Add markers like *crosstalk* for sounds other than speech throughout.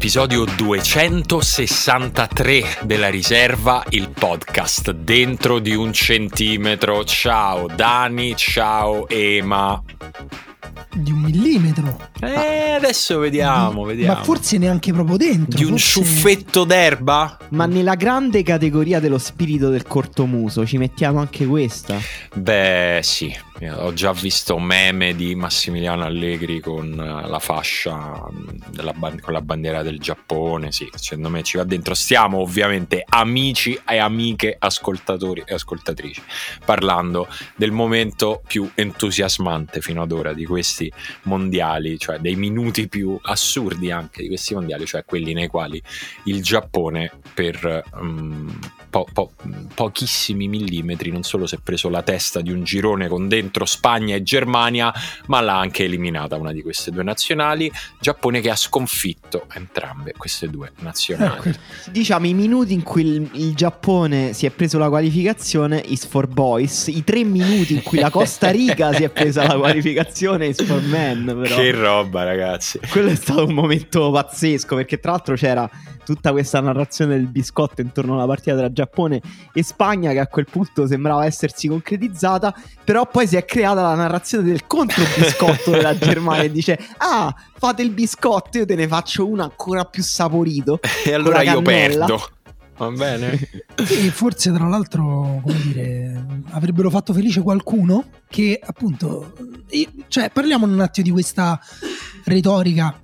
L'episodio 263 della riserva, il podcast dentro di un centimetro. Ciao Dani, ciao Ema. Di un millimetro. Eh, adesso vediamo, vediamo. Ma forse neanche proprio dentro. Di un forse... ciuffetto d'erba? Ma nella grande categoria dello spirito del cortomuso ci mettiamo anche questa? Beh, sì. Ho già visto meme di Massimiliano Allegri con la fascia band- con la bandiera del Giappone. Sì, secondo me ci va dentro. Stiamo ovviamente amici e amiche, ascoltatori e ascoltatrici, parlando del momento più entusiasmante fino ad ora di questi mondiali, cioè dei minuti più assurdi anche di questi mondiali, cioè quelli nei quali il Giappone per um, po- po- pochissimi millimetri non solo si è preso la testa di un girone con dentro Spagna e Germania, ma l'ha anche eliminata una di queste due nazionali, Giappone che ha sconfitto entrambe queste due nazionali. Eh, diciamo i minuti in cui il, il, Giappone si è preso la qualificazione is for boys, i tre minuti in cui la Costa Rica si è presa la qualificazione is for men. Però. Che roba ragazzi. Quello è stato un momento pazzesco perché tra l'altro c'era tutta questa narrazione del biscotto intorno alla partita tra Giappone e Spagna che a quel punto sembrava essersi concretizzata, però poi si è creata la narrazione del contro biscotto *laughs* della Germania e dice "Ah, fate il biscotto, io te ne faccio uno ancora più saporito". *laughs* E allora io perdo. Va *laughs* bene. e forse tra l'altro, come dire, avrebbero fatto felice qualcuno che appunto cioè parliamo un attimo di questa retorica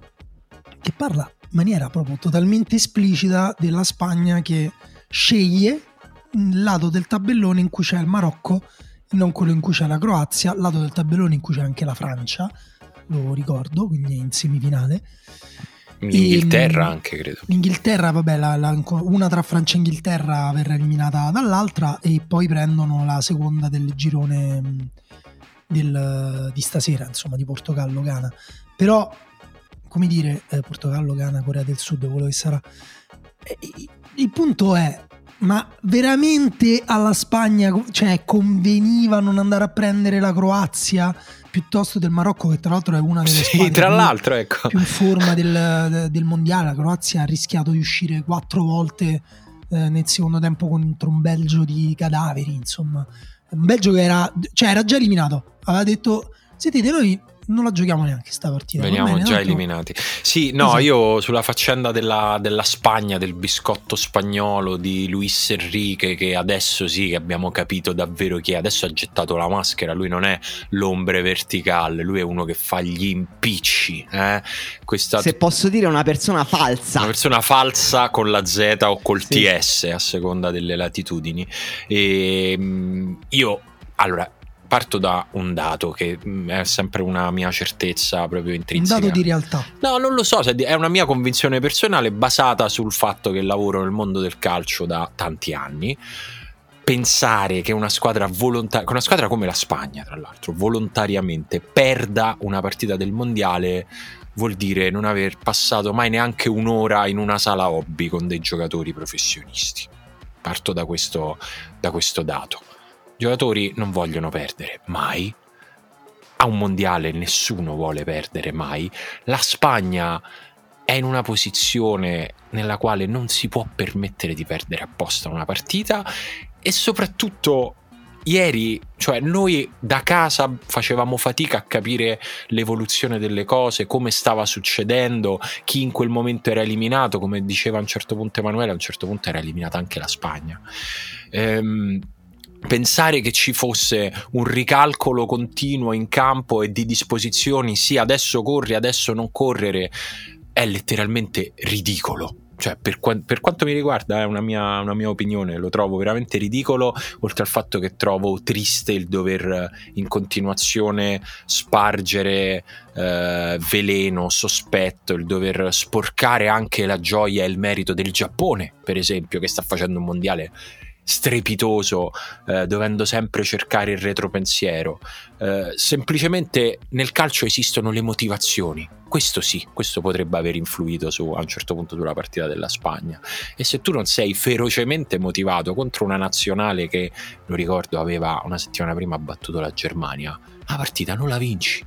che parla in maniera proprio totalmente esplicita della Spagna che sceglie il lato del tabellone in cui c'è il Marocco non quello in cui c'è la Croazia, lato del tabellone in cui c'è anche la Francia, lo ricordo, quindi in semifinale. L'Inghilterra e, anche, credo. L'Inghilterra, vabbè, la, la, una tra Francia e Inghilterra verrà eliminata dall'altra e poi prendono la seconda del girone del, di stasera, insomma, di Portogallo-Ghana. Però come dire, eh, Portogallo, Ghana, Corea del Sud, quello che sarà. Eh, il punto è, ma veramente alla Spagna cioè, conveniva non andare a prendere la Croazia piuttosto del Marocco, che tra l'altro è una delle sì, tra l'altro, ecco. più in forma del, del, mondiale. La Croazia ha rischiato di uscire quattro volte eh, nel secondo tempo contro un Belgio di cadaveri. Insomma, un Belgio che era, cioè, era già eliminato. Aveva detto: Sentite, noi non la giochiamo neanche sta partita. Veniamo bene, già tanto... eliminati. Sì, no, esatto. io sulla faccenda della, della, Spagna, del biscotto spagnolo di Luis Enrique, che adesso sì che abbiamo capito davvero chi è, adesso ha gettato la maschera, lui non è l'ombre verticale, lui è uno che fa gli impicci. Eh? Questa... Se posso dire una persona falsa. Una persona falsa con la Z o col sì. TS a seconda delle latitudini. E ehm, io... Allora, parto da un dato che mm, è sempre una mia certezza proprio intrinseca. Un dato di realtà. No, non lo so, è una mia convinzione personale basata sul fatto che lavoro nel mondo del calcio da tanti anni. Pensare che una squadra volontaria, una squadra come la Spagna, tra l'altro, volontariamente perda una partita del mondiale vuol dire non aver passato mai neanche un'ora in una sala hobby con dei giocatori professionisti. Parto da questo, da questo dato giocatori non vogliono perdere mai. A un mondiale nessuno vuole perdere mai. La Spagna è in una posizione nella quale non si può permettere di perdere apposta una partita e soprattutto ieri, cioè noi da casa facevamo fatica a capire l'evoluzione delle cose, come stava succedendo, chi in quel momento era eliminato, come diceva a un certo punto Emanuele, a un certo punto era eliminata anche la Spagna. Ehm, pensare che ci fosse un ricalcolo continuo in campo e di disposizioni, sì, adesso corri, adesso non correre, è letteralmente ridicolo. Cioè, per, per, quanto mi riguarda, è una mia, una mia, opinione, lo trovo veramente ridicolo, oltre al fatto che trovo triste il dover in continuazione spargere eh, veleno, sospetto, il dover sporcare anche la gioia e il merito del Giappone, per esempio, che sta facendo un mondiale strepitoso, eh, dovendo sempre cercare il retropensiero. Eh, semplicemente nel calcio esistono le motivazioni. Questo sì, questo potrebbe aver influito su, a un certo punto sulla partita della Spagna. E se tu non sei ferocemente motivato contro una nazionale che, lo ricordo, aveva una settimana prima battuto la Germania, la partita non la vinci.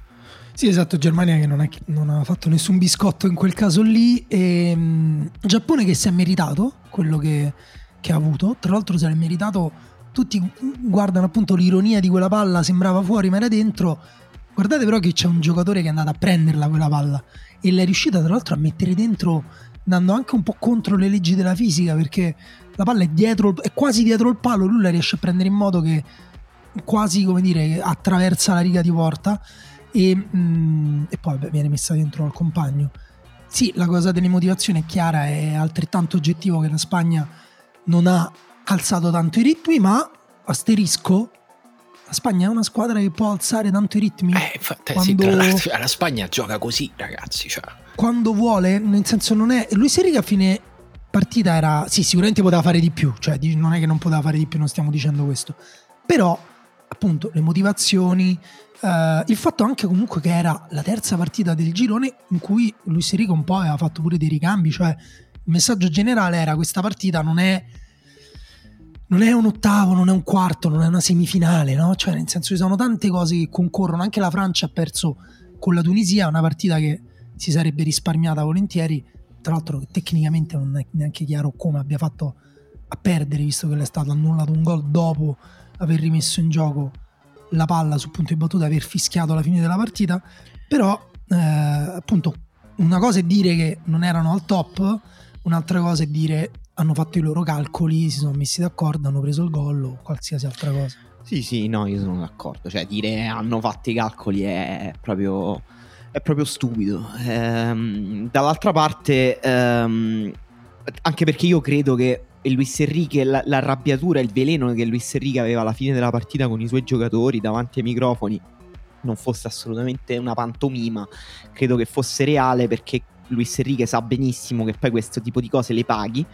Sì, esatto, Germania che non, è, non ha fatto nessun biscotto in quel caso lì. E, um, Giappone che si è meritato quello che, che ha avuto. Tra l'altro se l'è meritato, tutti guardano appunto l'ironia di quella palla, sembrava fuori ma era dentro. Guardate però che c'è un giocatore che è andato a prenderla quella palla e l'è riuscita tra l'altro a mettere dentro andando anche un po' contro le leggi della fisica perché la palla è dietro, è quasi dietro il palo, lui la riesce a prendere in modo che quasi come dire attraversa la riga di porta e, mm, e poi beh, viene messa dentro al compagno. Sì, la cosa delle motivazioni è chiara, è altrettanto oggettivo che la Spagna non ha alzato tanto i ritmi, ma asterisco, la Spagna è una squadra che può alzare tanto i ritmi. Eh, infatti, quando... sì, la Spagna gioca così, ragazzi. Cioè. Quando vuole, nel senso non è... Luis Enrique a fine partita era... Sì, sicuramente poteva fare di più, cioè non è che non poteva fare di più, non stiamo dicendo questo. Però, appunto, le motivazioni, Uh, il fatto anche comunque che era la terza partita del girone in cui Luis Enrico un po' aveva fatto pure dei ricambi, cioè il messaggio generale era questa partita non è, non è un ottavo, non è un quarto, non è una semifinale, no? Cioè nel senso ci sono tante cose che concorrono, anche la Francia ha perso con la Tunisia, una partita che si sarebbe risparmiata volentieri, tra l'altro tecnicamente non è neanche chiaro come abbia fatto a perdere visto che le è stato annullato un gol dopo aver rimesso in gioco la palla sul punto di battuta aver fischiato la fine della partita, però eh, appunto una cosa è dire che non erano al top, un'altra cosa è dire hanno fatto i loro calcoli, si sono messi d'accordo, hanno preso il gol o qualsiasi altra cosa. Sì, sì, no, io sono d'accordo, cioè dire hanno fatto i calcoli è proprio, è proprio stupido. Ehm, dall'altra parte, ehm, anche perché io credo che Luis Enrique, la, l'arrabbiatura, il veleno che Luis Enrique aveva alla fine della partita con i suoi giocatori davanti ai microfoni non fosse assolutamente una pantomima, credo che fosse reale perché Luis Enrique sa benissimo che poi questo tipo di cose le paghi.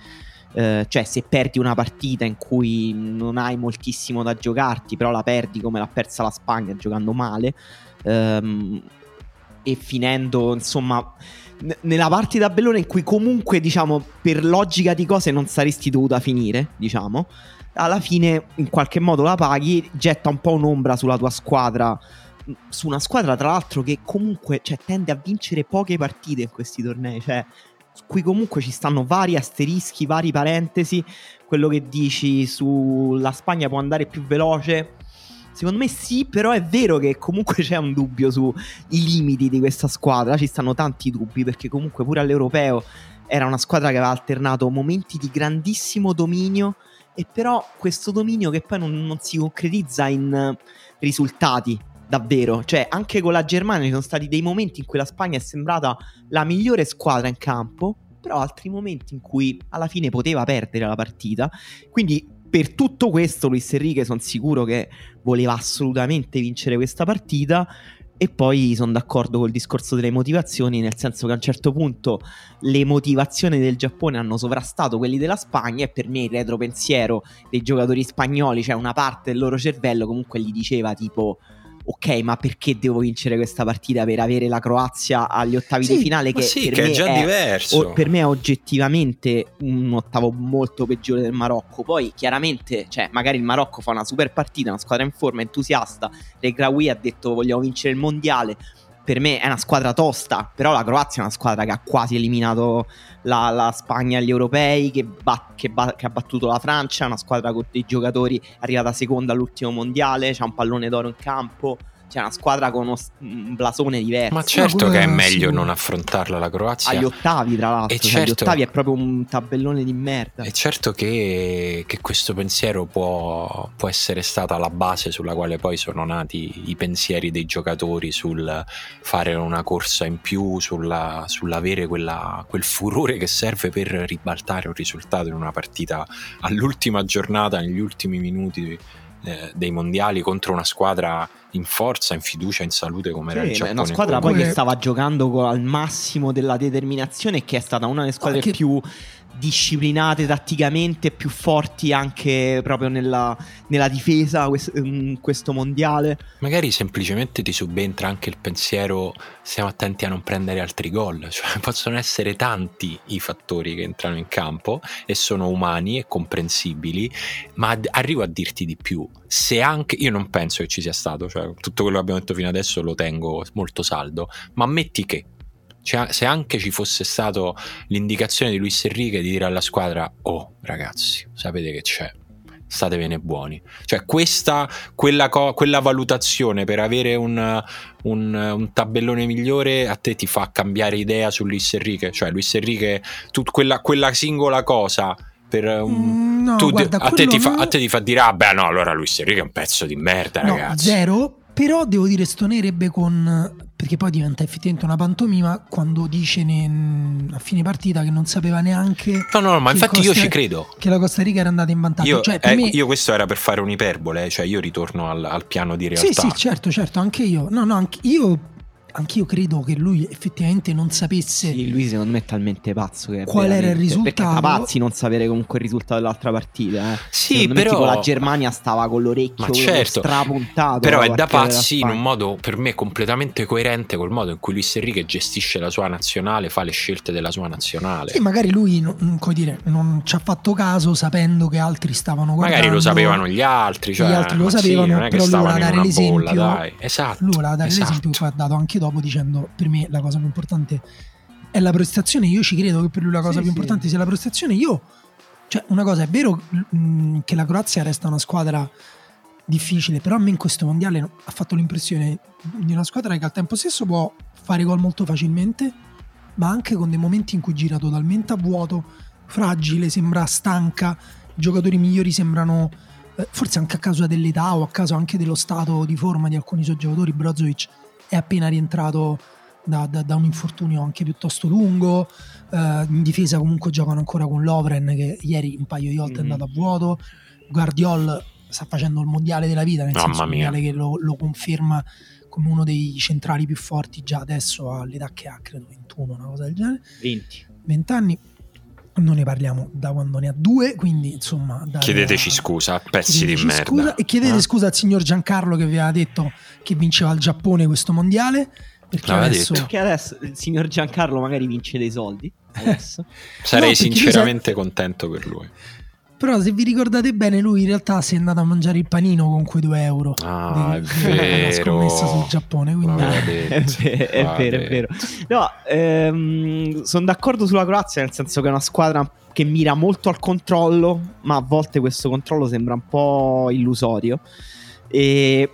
Uh, cioè se perdi una partita in cui non hai moltissimo da giocarti, però la perdi come l'ha persa la Spagna giocando male um, e finendo insomma nella parte di tabellone in cui comunque, diciamo, per logica di cose non saresti dovuta finire, diciamo, alla fine in qualche modo la paghi, getta un po' un'ombra sulla tua squadra, su una squadra tra l'altro che comunque cioè, tende a vincere poche partite in questi tornei, cioè qui comunque ci stanno vari asterischi, vari parentesi, quello che dici sulla Spagna può andare più veloce, Secondo me sì, però è vero che comunque *laughs* c'è un dubbio sui limiti di questa squadra. Ci stanno tanti dubbi perché comunque pure all'europeo era una squadra che aveva alternato momenti di grandissimo dominio. E però questo dominio che poi non, non si concretizza in risultati davvero. Cioè, anche con la Germania ci sono stati dei momenti in cui la Spagna è sembrata la migliore squadra in campo, però altri momenti in cui alla fine poteva perdere la partita. Quindi per tutto questo Luis Enrique sono sicuro che voleva assolutamente vincere questa partita e poi sono d'accordo col discorso delle motivazioni, nel senso che a un certo punto le motivazioni del Giappone hanno sovrastato quelli della Spagna e per me il retropensiero dei giocatori spagnoli, cioè una parte del loro cervello comunque gli diceva tipo ok, ma perché devo vincere questa partita per avere la Croazia agli ottavi sì, di finale? Che, sì, per, che me è già è, diverso. O, per me è oggettivamente un ottavo molto peggiore del Marocco. Poi, chiaramente, cioè, magari il Marocco fa una super partita, una squadra in forma, entusiasta. Regraoui ha detto vogliamo vincere il mondiale per me è una squadra tosta, però la Croazia è una squadra che ha quasi eliminato la, la Spagna agli europei, che, bat, che, bat, che, ha battuto la Francia, è una squadra con dei giocatori arrivata seconda all'ultimo mondiale, c'ha un pallone d'oro in campo. C'è una squadra con uno, un blasone diverso. Ma certo che è meglio non affrontarla la Croazia. Agli ottavi, tra l'altro. E cioè, certo, agli ottavi è proprio un tabellone di merda. È certo che, che questo pensiero può, può, essere stata la base sulla quale poi sono nati i pensieri dei giocatori sul fare una corsa in più, sulla, sull'avere quella, quel furore che serve per ribaltare un risultato in una partita all'ultima giornata, negli ultimi minuti eh, dei mondiali contro una squadra in forza, in fiducia, in salute come sì, era il Giappone. Una squadra poi che stava giocando al massimo della determinazione e che è stata una delle squadre che... più disciplinate tatticamente, più forti anche proprio nella, nella difesa questo mondiale. Magari semplicemente ti subentra anche il pensiero stiamo attenti a non prendere altri gol, *laughs* cioè possono essere tanti i fattori che entrano in campo e sono umani e comprensibili, ma arrivo a dirti di più se anche io non penso che ci sia stato, cioè tutto quello che abbiamo detto fino adesso lo tengo molto saldo, ma ammetti che cioè, se anche ci fosse stata l'indicazione di Luis Enrique di dire alla squadra "Oh, ragazzi, sapete che c'è statevene buoni. Cioè, questa, quella, co- quella valutazione per avere un, un, un, tabellone migliore a te ti fa cambiare idea su Luis Enrique. Cioè, Luis Enrique, tu, quella, quella singola cosa per un, Mm, no, tu, guarda, a, te ti fa, a te ti fa dire ah beh no allora Luis Enrique è un pezzo di merda no, ragazzi zero. Però devo dire, stonerebbe con. Perché poi diventa effettivamente una pantomima quando dice ne- a fine partita che non sapeva neanche. no no, no ma infatti io Costa- ci credo Che la Costa Rica era andata in vantaggio. io, cioè, eh, me, io questo era per fare un'iperbole cioè io ritorno al, al piano di Sì, realtà sì, certo, certo, anche io. No, no, anche io. Anch'io credo che lui effettivamente non sapesse. Sì, lui secondo me è talmente pazzo che Qual era il Perché risultato? sta pazzi non sapere comunque il risultato dell'altra partita. Eh. Sì, Secondo me, però- tipo, la Germania stava con l'orecchio Ma certo. strapuntato. Però è da pazzi in un modo per me completamente coerente col modo in cui Luis Enrique gestisce la sua nazionale, fa le scelte della sua nazionale. Sì, magari lui non, come dire, non ci ha fatto caso sapendo che altri stavano guardando. Magari lo sapevano gli altri, cioè, Gli altri lo ma sì, sapevano, non è che però lui voleva dare bolla, l'esempio. dai. Esatto. Lui voleva dare esatto. l'esempio ha dato anche dopo dicendo per me la cosa più importante è la prestazione. Io ci credo che per lui la cosa Sì, più sì. importante sia la prestazione. Io, cioè, una cosa è vero mh, che la Croazia resta una squadra difficile, però a me in questo mondiale ha fatto l'impressione di una squadra che al tempo stesso può fare gol molto facilmente, ma anche con dei momenti in cui gira totalmente a vuoto, fragile, sembra stanca, i giocatori migliori sembrano, forse anche a causa dell'età o a causa anche dello stato di forma di alcuni suoi giocatori, Brozovic è appena rientrato da, da- da un infortunio anche piuttosto lungo, eh, in difesa comunque giocano ancora con Lovren che ieri un paio di volte è Mhm. andato a vuoto, Guardiol sta facendo il mondiale della vita, nel Mamma senso mia. mondiale che lo, lo conferma come uno dei centrali più forti già adesso all'età che ha, credo 21, una cosa del genere. 20. 20 anni, non ne parliamo da quando ne ha due, quindi insomma... Chiedeteci scusa, pezzi di chiedeteci merda. scusa, e chiedete Eh? scusa al signor Giancarlo che vi aveva detto che vinceva il Giappone questo mondiale, perché adesso... Perché adesso il signor Giancarlo magari vince dei soldi. *laughs* Adesso. Sarei No, sinceramente contento per lui. Però se vi ricordate bene lui in realtà si è andato a mangiare il panino con quei due euro. Ah, è di- di- della scommessa vero. sul Giappone, quindi... L'aveva *laughs* è vero, è vero, è vero. No, ehm, sono d'accordo sulla Croazia, nel senso che è una squadra che mira molto al controllo, ma a volte questo controllo sembra un po' illusorio. E-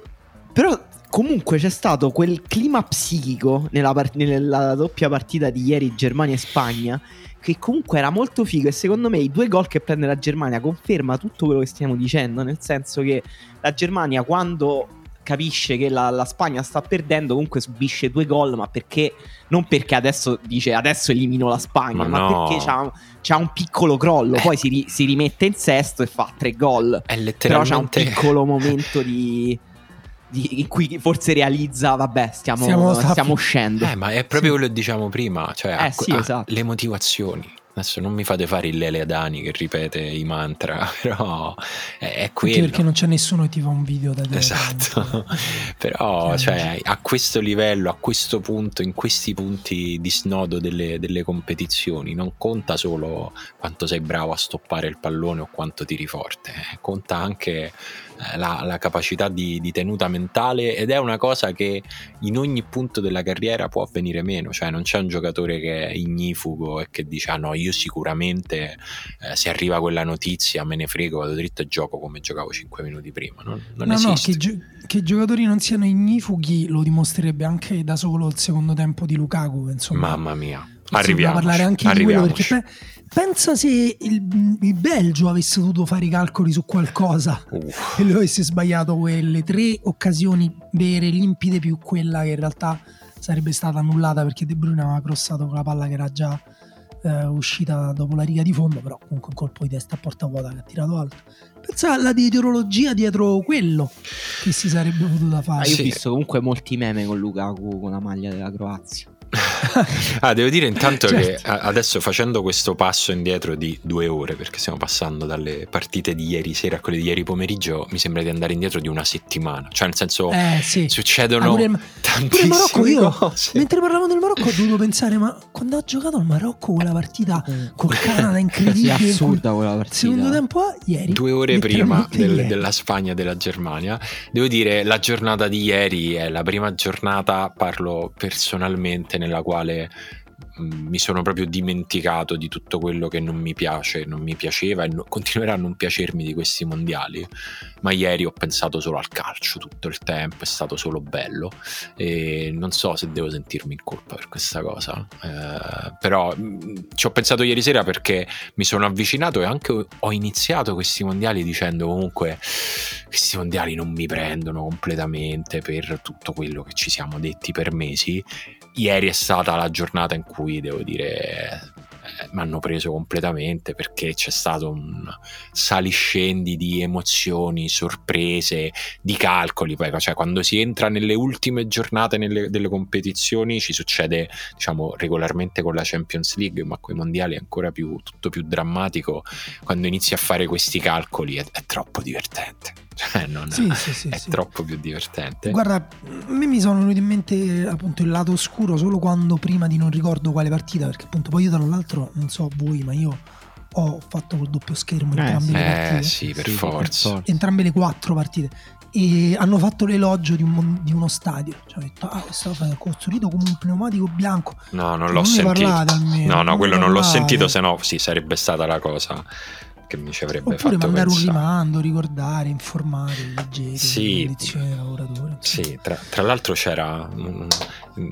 Però comunque c'è stato quel clima psichico nella, part- nella doppia partita di ieri Germania e Spagna che comunque era molto figo e secondo me i due gol che prende la Germania conferma tutto quello che stiamo dicendo, nel senso che la Germania quando capisce che la, la Spagna sta perdendo comunque subisce due gol, ma perché non perché adesso dice adesso elimino la Spagna, Ma ma, no. perché c'ha, c'ha un piccolo crollo, Eh. poi si, ri- si rimette in sesto e fa tre gol. È Però c'ha un letteralmente piccolo momento di- in cui forse realizza, vabbè, stiamo, Stiamo- stiamo, uscendo. Eh, ma è proprio quello che diciamo prima, cioè Eh, ha- sì, esatto. le motivazioni. Adesso non mi fate fare il Lele Adani che ripete i mantra, *laughs* però è, è Anche quello. perché non c'è nessuno che ti fa un video da te. Esatto, *laughs* però cioè, a questo livello, a questo punto, in questi punti di snodo delle, delle competizioni, non conta solo quanto sei bravo a stoppare il pallone o quanto tiri forte, eh, conta anche eh, la, la capacità di, di tenuta mentale ed è una cosa che in ogni punto della carriera può avvenire meno, cioè non c'è un giocatore che è ignifugo e che dice ah no io sicuramente eh, se arriva quella notizia me ne frego, vado dritto e gioco come giocavo 5 minuti prima, non, non no, no, che, gio- che i giocatori non siano ignifughi lo dimostrerebbe anche da solo il secondo tempo di Lukaku. Insomma, Mamma mia, arriviamo. parlare anche di quello perché pe- pensa se il, il Belgio avesse dovuto fare i calcoli su qualcosa e lui avesse sbagliato quelle tre occasioni vere, limpide, più quella che in realtà sarebbe stata annullata perché De Bruyne aveva crossato con la palla che era già eh, uscita dopo la riga di fondo, però comunque un colpo di testa a porta vuota che ha tirato alto. Pensa alla dietrologia dietro quello che si sarebbe potuta Ah, fare. io sì. ho visto comunque molti meme con Lukaku con la maglia della Croazia. Ah, devo dire intanto Certo. che adesso facendo questo passo indietro di due ore, perché stiamo passando dalle partite di ieri sera a quelle di ieri pomeriggio, mi sembra di andare indietro di una settimana. Cioè, nel senso, Eh sì. succedono Ah, pure tantissime Marocco, io *laughs* cose. mentre parlavamo del Marocco ho dovuto pensare, ma quando ha giocato il Marocco quella partita col Canada Sì, incredibile, in cui- assurda quella partita. secondo tempo ah, ieri, Due ore prima del- ieri. della Spagna e della Germania. Devo dire, la giornata di ieri è la prima giornata, parlo personalmente, nella quale mi sono proprio dimenticato di tutto quello che non mi piace, non mi piaceva e no- continuerà a non piacermi di questi mondiali. Ma ieri ho pensato solo al calcio tutto il tempo, è stato solo bello e non so se devo sentirmi in colpa per questa cosa. Eh, però mh, ci ho pensato ieri sera perché mi sono avvicinato e anche ho iniziato questi mondiali dicendo comunque questi mondiali non mi prendono completamente per tutto quello che ci siamo detti per mesi. Ieri è stata la giornata in cui devo dire eh, mi hanno preso completamente perché c'è stato un saliscendi di emozioni, sorprese, di calcoli. Poi, cioè, quando si entra nelle ultime giornate nelle- delle competizioni ci succede diciamo regolarmente con la Champions League, ma con i mondiali è ancora più, tutto più drammatico. Quando inizi a fare questi calcoli è, è troppo divertente. Cioè, non- Sì, sì, sì, è sì. troppo più divertente. Guarda, a me mi sono venuti in mente appunto il lato oscuro solo quando prima di non ricordo quale partita, perché appunto poi io tra l'altro non so voi, ma io ho fatto col doppio schermo Eh, entrambe sì. le eh partite, sì, per Sì, forza. entrambe le quattro partite. E hanno fatto l'elogio di, un di uno stadio. Cioè, ho detto, ah, questo è costruito come un pneumatico bianco. No, non Non l'ho ne sentito. parlate almeno, no, no, non quello non l'ho sentito, se no sì, sarebbe stata la cosa che mi ci avrebbe Oppure fatto mandare un pensare. rimando, ricordare, informare i leggeri, Sì. le condizioni dei lavoratori. Sì, tra, tra l'altro c'era un-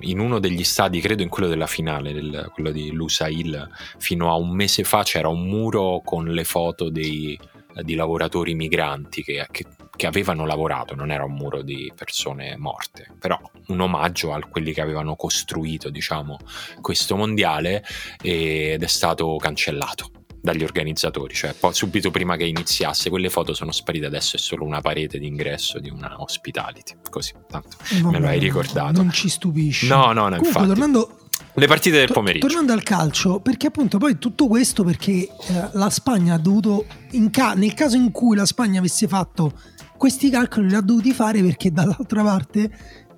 in uno degli stadi, credo in quello della finale, del- quello di Lusail, fino a un mese fa c'era un muro con le foto dei- di lavoratori migranti che, che- che avevano lavorato, non era un muro di persone morte, però un omaggio a quelli che avevano costruito, diciamo, questo mondiale ed è stato cancellato dagli organizzatori, cioè poi subito prima che iniziasse quelle foto sono sparite, adesso è solo una parete d'ingresso di una hospitality, così, tanto. Eh, vabbè, Me lo hai ricordato. Non ci stupisce. No, no, no, Comunque, infatti. tornando, Le partite del pomeriggio. tornando al calcio, perché appunto poi tutto questo perché eh, la Spagna ha dovuto, in ca- nel caso in cui la Spagna avesse fatto questi calcoli, li ha dovuti fare perché dall'altra parte,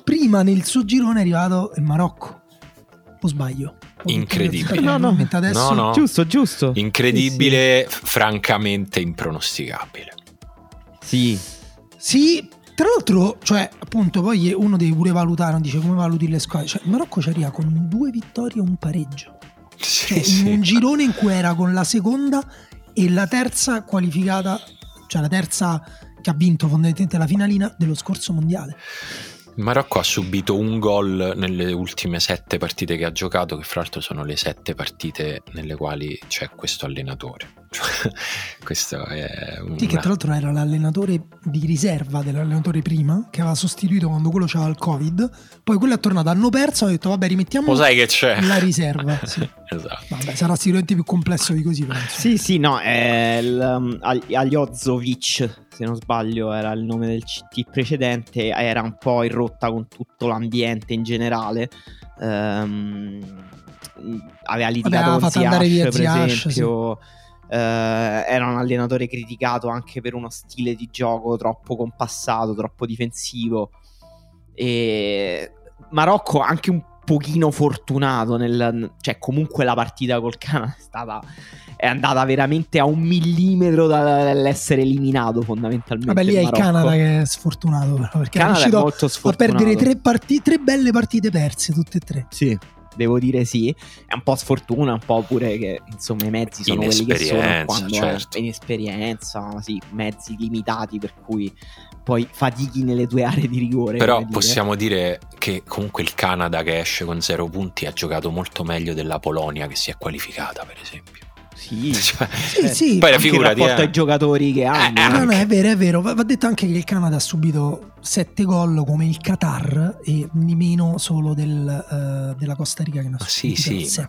prima nel suo girone è arrivato il Marocco. O sbaglio? Incredibile. No, no. adesso No, no. Giusto, giusto. Incredibile, f- francamente impronosticabile. Sì. Sì, tra l'altro, cioè, appunto, poi uno deve pure valutare, dice come valuti le squadre. Cioè, il Marocco ci arriva con due vittorie e un pareggio. Sì, Cioè, sì. in un girone in cui era con la seconda e la terza qualificata, cioè la terza che ha vinto fondamentalmente la finalina dello scorso mondiale. Il Marocco ha subito un gol nelle ultime sette partite che ha giocato, che fra l'altro sono le sette partite nelle quali c'è questo allenatore. *laughs* Questo è un... Sì, che tra l'altro era l'allenatore di riserva dell'allenatore prima, che aveva sostituito quando quello c'aveva il Covid. Poi quello è tornato, hanno perso, hanno detto vabbè rimettiamo Lo sai che c'è? la riserva. Sì. *laughs* esatto. Vabbè, sarà sicuramente più complesso di così, insomma. Sì, sì, no, è il, um, Agliozovic, se non sbaglio, era il nome del CT precedente, era un po' in rotta con tutto l'ambiente in generale. Ehm, aveva litigato aveva con via per Ziyech, esempio. Eh, era un allenatore criticato anche per uno stile di gioco troppo compassato, troppo difensivo. E Marocco anche un pochino fortunato nel, cioè comunque la partita col Canada è stata è andata veramente a un millimetro dall'essere eliminato fondamentalmente Vabbè, lì è il. Canada che è sfortunato, però, perché è Canada è riuscito molto a sfortunato perdere tre, parti- tre belle partite perse, tutte e tre. sì devo dire sì è un po' sfortuna un po' pure che insomma i mezzi sono quelli che sono quando certo. inesperienza sì mezzi limitati per cui poi fatichi nelle tue aree di rigore Però dire. possiamo dire che comunque il Canada che esce con zero punti ha giocato molto meglio della Polonia che si è qualificata, per esempio. Sì, *laughs* Cioè, Sì, sì. poi la figura di rapporto ai giocatori che hanno. eh, No, no, è vero, è vero. Va detto anche che il Canada ha subito 7 gol come il Qatar e di meno solo del, eh, della Costa Rica che ne ha sì, subito sì,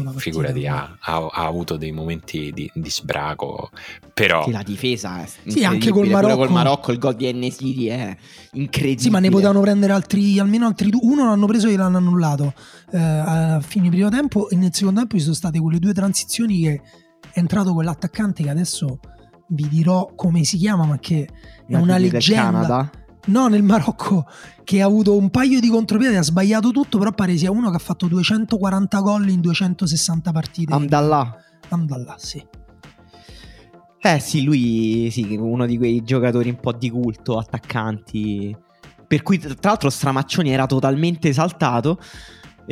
una poi figurati, ha, ha- ha avuto dei momenti di, di sbraco, però Sì, la difesa è Sì, anche col Pure Marocco. col Marocco il gol di Enesiri è incredibile. Sì, ma ne potevano prendere altri, almeno altri due. Uno l'hanno preso e l'hanno annullato eh, a fine primo tempo e nel secondo tempo ci sono state quelle due transizioni che è entrato quell'attaccante che adesso vi dirò come si chiama, ma che è una leggenda. No, nel Marocco che ha avuto un paio di contropiedi, ha sbagliato tutto, però pare sia uno che ha fatto 240 gol in 260 partite. Amdallah. Amdallah, sì. Eh sì, lui sì, uno di quei giocatori un po' di culto, attaccanti. Per cui, tra l'altro, Stramaccioni era totalmente esaltato.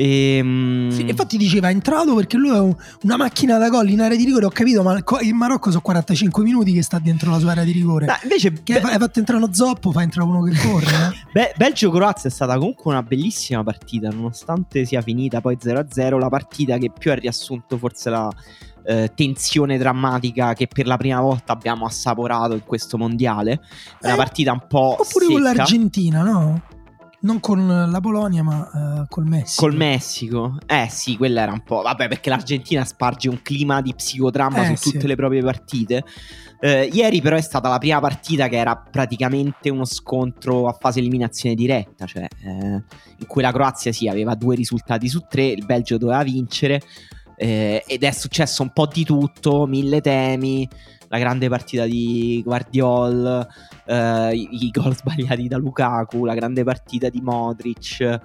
Ehm, E, Sì, infatti diceva è entrato perché lui è un- una macchina da gol in area di rigore, ho capito, ma il in Marocco sono 45 minuti che sta dentro la sua area di rigore. Dai, invece, Che hai Be- hai fatto entrare uno zoppo, fa entrare uno che corre. eh? *laughs* Be- Belgio-Croazia è stata comunque una bellissima partita, nonostante sia finita poi 0-0. La partita che più ha riassunto forse la eh, tensione drammatica che per la prima volta abbiamo assaporato in questo mondiale. È una Eh, partita un po' Oppure secca. con l'Argentina, no? Non con la Polonia, ma eh, col Messico. Col Messico, eh sì, quella era un po'. Vabbè, perché l'Argentina sparge un clima di psicodramma Eh, su tutte sì. le proprie partite. Eh, ieri, però, è stata la prima partita che era praticamente uno scontro a fase eliminazione diretta, cioè eh, in cui la Croazia sì aveva due risultati su tre, il Belgio doveva vincere. eh, ed è successo un po' di tutto, mille temi. La grande partita di Guardiol, eh, i, i gol *laughs* sbagliati da Lukaku, la grande partita di Modric.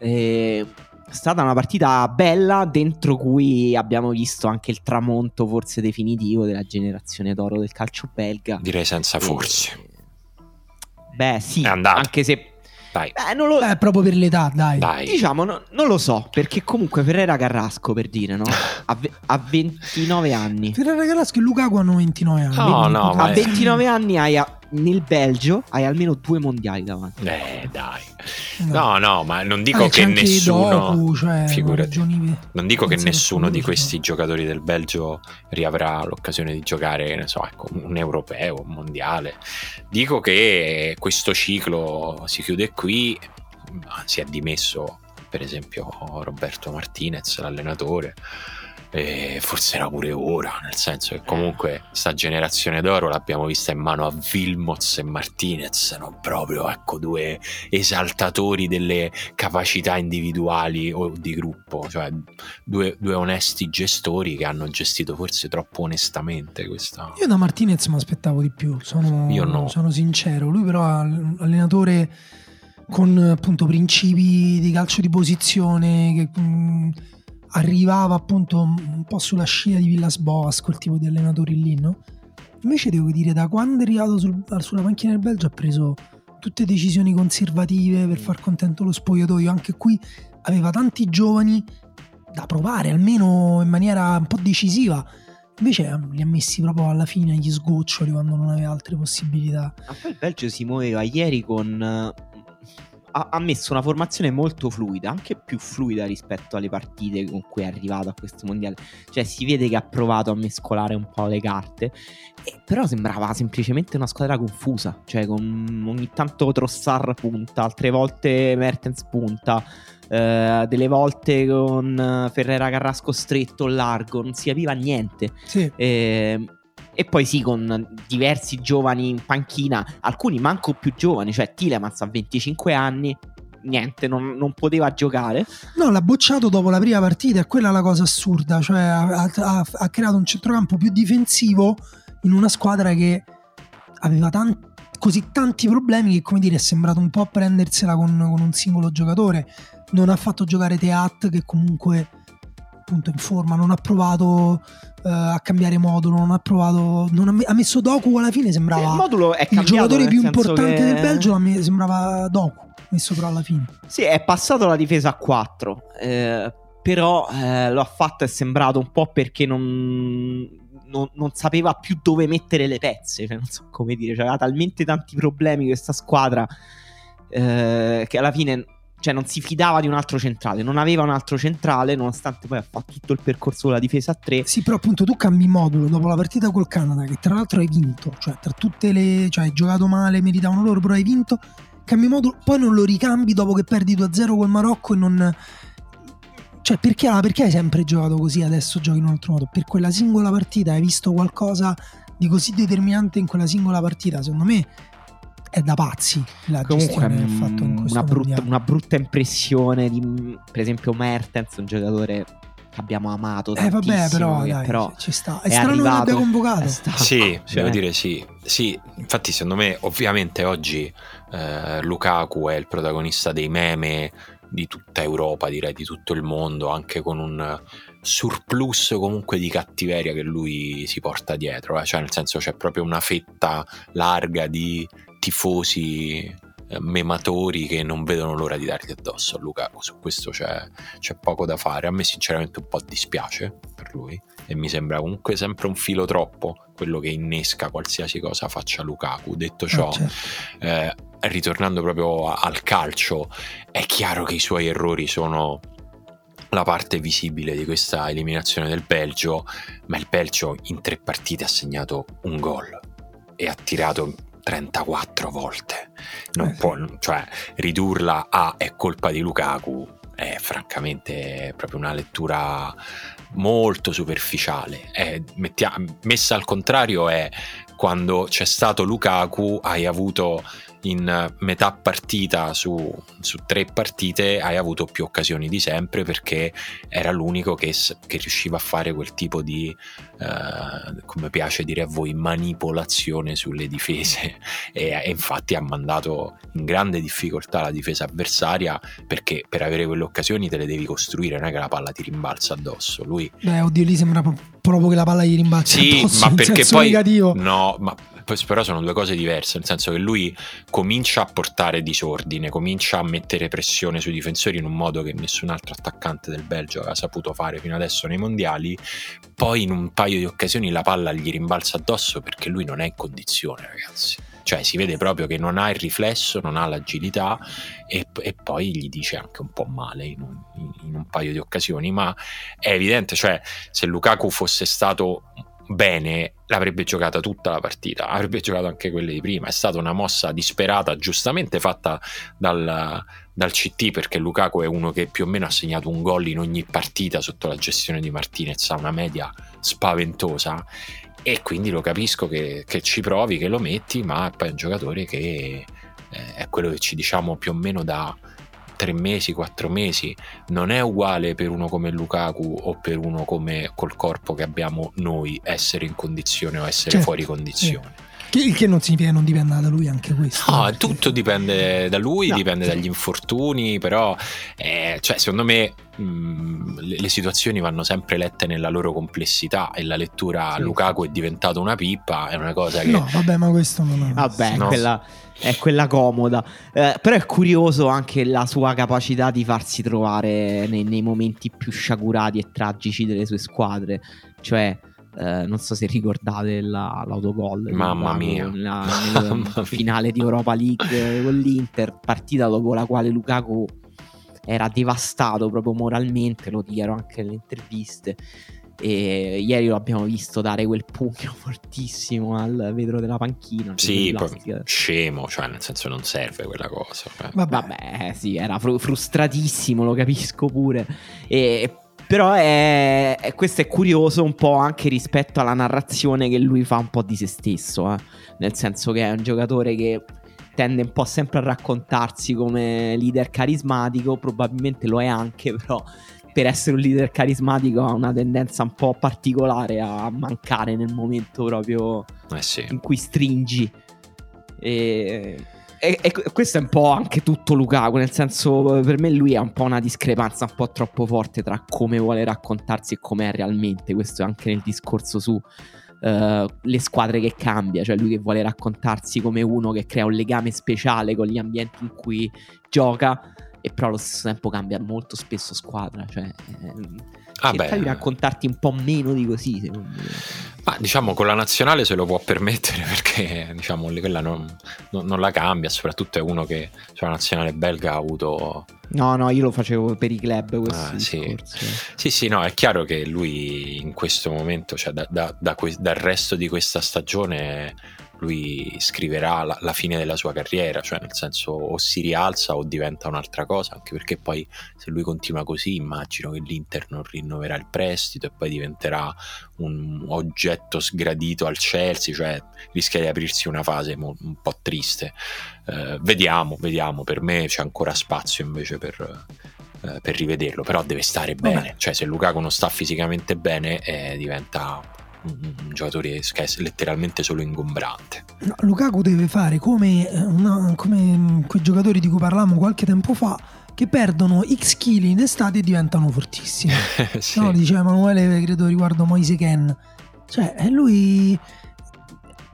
Eh, è stata una partita bella dentro cui abbiamo visto anche il tramonto forse definitivo della generazione d'oro del calcio belga. direi senza forse. Beh, sì, anche se Dai, beh, non lo Eh, proprio per l'età, dai. dai. diciamo, no- non lo so, perché comunque Ferrera Carrasco per dire, no? *laughs* Ha, ve- ha 29 anni. Ferrara Carrasco e Lukaku hanno 29 anni. No, no, A è- 29 anni hai a- nel Belgio hai almeno due mondiali davanti. Eh, dai. No. No, no, ma non dico c'è che nessuno. Doku, cioè, figurati. ragioni- Non dico che nessuno di questi giocatori del Belgio riavrà l'occasione di giocare, che ne so, ecco, un europeo, un mondiale. Dico che questo ciclo si chiude qui. Si è dimesso, per esempio, Roberto Martinez, l'allenatore. E forse era pure ora, nel senso che comunque sta generazione d'oro l'abbiamo vista in mano a Vilmoz e Martinez, non proprio ecco due esaltatori delle capacità individuali o di gruppo, cioè due, due onesti gestori che hanno gestito forse troppo onestamente questa. Io da Martinez mi aspettavo di più, sono, Io no. sono sincero. Lui però è un allenatore con appunto principi di calcio di posizione che mh, arrivava appunto un po' sulla scia di Villas Boas, quel tipo di allenatori lì, no? Invece devo dire, da quando è arrivato sul- sulla panchina del Belgio ha preso tutte decisioni conservative per far contento lo spogliatoio. Anche qui aveva tanti giovani da provare, almeno in maniera un po' decisiva. Invece eh, li ha messi proprio alla fine agli sgoccioli quando non aveva altre possibilità. Ma poi il Belgio si muoveva ieri con. Ha, ha messo una formazione molto fluida, anche più fluida rispetto alle partite con cui è arrivato a questo mondiale. Cioè, si vede che ha provato a mescolare un po' le carte. e- però sembrava semplicemente una squadra confusa. Cioè, con ogni tanto Trossard punta, altre volte Mertens punta. eh, delle volte con Ferrera Carrasco stretto o largo, non si capiva niente. Sì, Eh, e poi sì, con diversi giovani in panchina, alcuni manco più giovani, cioè Tilemans a 25 anni, niente, non, non poteva giocare. no, l'ha bocciato dopo la prima partita, è quella la cosa assurda. Cioè, ha, ha- ha creato un centrocampo più difensivo in una squadra che aveva tan- così tanti problemi che, come dire, è sembrato un po' prendersela con, con un singolo giocatore. Non ha fatto giocare Teat, che comunque appunto in forma, non ha provato eh, a cambiare modulo, non ha provato. Non ha, me- ha messo Doku alla fine, sembrava. il modulo è il cambiato. giocatore nel più importante che- del Belgio a me sembrava Doku, messo però alla fine. Sì, è passato la difesa a 4. eh, però eh, lo ha fatto è sembrato un po' perché non, non- non sapeva più dove mettere le pezze. Cioè, non so come dire, cioè, aveva talmente tanti problemi questa squadra eh, che alla fine cioè non si fidava di un altro centrale, non aveva un altro centrale, nonostante poi ha fatto tutto il percorso della difesa a 3. Sì, però appunto tu cambi modulo dopo la partita col Canada, che tra l'altro hai vinto, cioè tra tutte le... cioè hai giocato male, meritavano loro, però hai vinto, cambi modulo, poi non lo ricambi dopo che perdi 2-0 col Marocco e non... Cioè perché, ah, perché hai sempre giocato così, adesso giochi in un altro modo? Per quella singola partita hai visto qualcosa di così determinante in quella singola partita? Secondo me è da pazzi la Comunque, gestione che ha fatto in mm, questo una brutta, una brutta impressione di, per esempio, Mertens, un giocatore che abbiamo amato Eh vabbè, però dai, però ci sta. È, è strano che arrivato- l'abbia convocato. Sì, *laughs* cioè, devo dire sì. Sì, infatti secondo me ovviamente oggi eh, Lukaku è il protagonista dei meme di tutta Europa, direi di tutto il mondo, anche con un surplus comunque di cattiveria che lui si porta dietro, eh. cioè nel senso c'è proprio una fetta larga di tifosi eh, mematori che non vedono l'ora di dargli addosso a Lukaku, su questo c'è, c'è poco da fare, a me sinceramente un po' dispiace per lui e mi sembra comunque sempre un filo troppo quello che innesca qualsiasi cosa faccia Lukaku. Detto ciò, Ah, certo. eh, ritornando proprio al calcio, è chiaro che i suoi errori sono la parte visibile di questa eliminazione del Belgio, ma il Belgio in tre partite ha segnato un gol e ha tirato 34 volte. Non Eh sì. può, cioè, ridurla a è colpa di Lukaku è francamente proprio una lettura molto superficiale. È- mettia- messa al contrario è quando c'è stato Lukaku, hai avuto in metà partita su, su tre partite, hai avuto più occasioni di sempre perché era l'unico che, che riusciva a fare quel tipo di, eh, come piace dire a voi, manipolazione sulle difese e, e infatti ha mandato in grande difficoltà la difesa avversaria perché per avere quelle occasioni te le devi costruire, non è che la palla ti rimbalza addosso. Lui Beh, oddio, lì sembra pro- proprio che la palla gli rimbalzi sì, addosso, ma *laughs* perché poi negativo. no, ma però sono due cose diverse, nel senso che lui comincia a portare disordine, comincia a mettere pressione sui difensori in un modo che nessun altro attaccante del Belgio aveva saputo fare fino adesso nei mondiali, poi in un paio di occasioni la palla gli rimbalza addosso perché lui non è in condizione, ragazzi. Cioè si vede proprio che non ha il riflesso, non ha l'agilità e, e poi gli dice anche un po' male in un, in- un paio di occasioni, ma è evidente, cioè se Lukaku fosse stato bene l'avrebbe giocata tutta la partita, avrebbe giocato anche quelle di prima. È stata una mossa disperata, giustamente fatta dal, dal CT, perché Lukaku è uno che più o meno ha segnato un gol in ogni partita sotto la gestione di Martinez, ha una media spaventosa. E quindi lo capisco che, che ci provi, che lo metti, ma poi è un giocatore che eh, è quello che ci diciamo più o meno da tre mesi, quattro mesi, non è uguale per uno come Lukaku o per uno come col corpo che abbiamo noi essere in condizione o essere Certo, fuori condizione. Che- Il che non significa che non dipenda da lui anche questo. No, Perché- tutto dipende da lui, No, dipende sì. dagli infortuni, però eh, cioè, secondo me mh, le, le situazioni vanno sempre lette nella loro complessità e la lettura Sì. Lukaku è diventato una pippa, è una cosa che... No, vabbè, ma questo non è. Vabbè, No. quella, è quella comoda. Eh, però è curioso anche la sua capacità di farsi trovare nei, nei momenti più sciagurati e tragici delle sue squadre. Cioè, eh, non so se ricordate la- l'autogol. Mamma Lukaku mia. nella- *laughs* Mamma nella mia. finale di Europa League con l'Inter, partita dopo la quale Lukaku era devastato proprio moralmente, lo dichiaro anche nelle interviste. E ieri lo abbiamo visto dare quel pugno *laughs* fortissimo al vetro della panchina. Sì, poi scemo, cioè nel senso non serve quella cosa. eh. Vabbè, Vabbè, sì, era fru- frustratissimo, lo capisco pure. E, però è, è- questo è curioso un po' anche rispetto alla narrazione che lui fa un po' di se stesso, eh. nel senso che è un giocatore che tende un po' sempre a raccontarsi come leader carismatico, probabilmente lo è anche, *laughs* però per essere un leader carismatico ha una tendenza un po' particolare a mancare nel momento proprio Eh sì. in cui stringi. E, e- e questo è un po' anche tutto Lukaku, nel senso per me lui ha un po' una discrepanza un po' troppo forte tra come vuole raccontarsi e com'è realmente, questo è anche nel discorso su eh, le squadre che cambia, cioè lui che vuole raccontarsi come uno che crea un legame speciale con gli ambienti in cui gioca e però allo stesso tempo cambia molto spesso squadra, cioè ehm, Ah, cerca beh. di raccontarti un po' meno di così, secondo me. Ma diciamo con la nazionale se lo può permettere *laughs* perché diciamo quella non, non, non la cambia, soprattutto è uno che sulla nazionale belga ha avuto... No, no, io lo facevo per i club ah, sì. sì. sì, no, è chiaro che lui in questo momento, cioè da, da, da que- dal resto di questa stagione lui scriverà la, la, fine della sua carriera, cioè nel senso o si rialza o diventa un'altra cosa, anche perché poi se lui continua così immagino che l'Inter non rinnoverà il prestito e poi diventerà un oggetto sgradito al Chelsea, cioè rischia di aprirsi una fase mo- un po' triste. Eh, vediamo, vediamo, per me c'è ancora spazio invece per eh, per rivederlo, però deve stare bene. Vabbè. Cioè, se Lukaku non sta fisicamente bene, eh, diventa un, giocatore che è letteralmente solo ingombrante. No, Lukaku deve fare come, eh, una, come quei giocatori di cui parlavamo qualche tempo fa che perdono X kg in estate e diventano fortissimi. *laughs* sì. No, diceva Emanuele, credo riguardo Moise Ken. Cioè, lui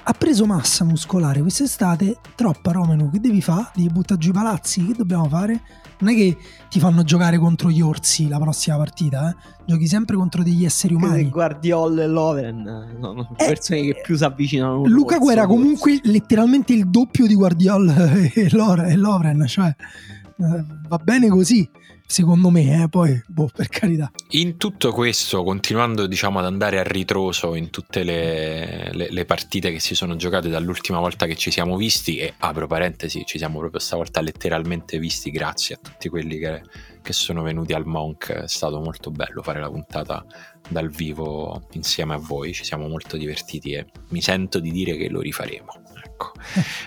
ha preso massa muscolare quest'estate, troppa Romano, che devi fare? Devi buttare giù i palazzi, che dobbiamo fare? non è che ti fanno giocare contro gli orsi la prossima partita, eh? giochi sempre contro degli esseri umani. Guardiola e Lovren sono eh, persone che più si avvicinano. Lukaku era comunque letteralmente il doppio di Guardiola *laughs* e Lovren, cioè eh, va bene così secondo me, eh, poi boh, per carità. In tutto questo, continuando diciamo ad andare a ritroso in tutte le, le, le, partite che si sono giocate dall'ultima volta che ci siamo visti, e apro parentesi, ci siamo proprio stavolta letteralmente visti grazie a tutti quelli che, che sono venuti al Monk, è stato molto bello fare la puntata dal vivo insieme a voi, ci siamo molto divertiti e mi sento di dire che lo rifaremo. Ecco.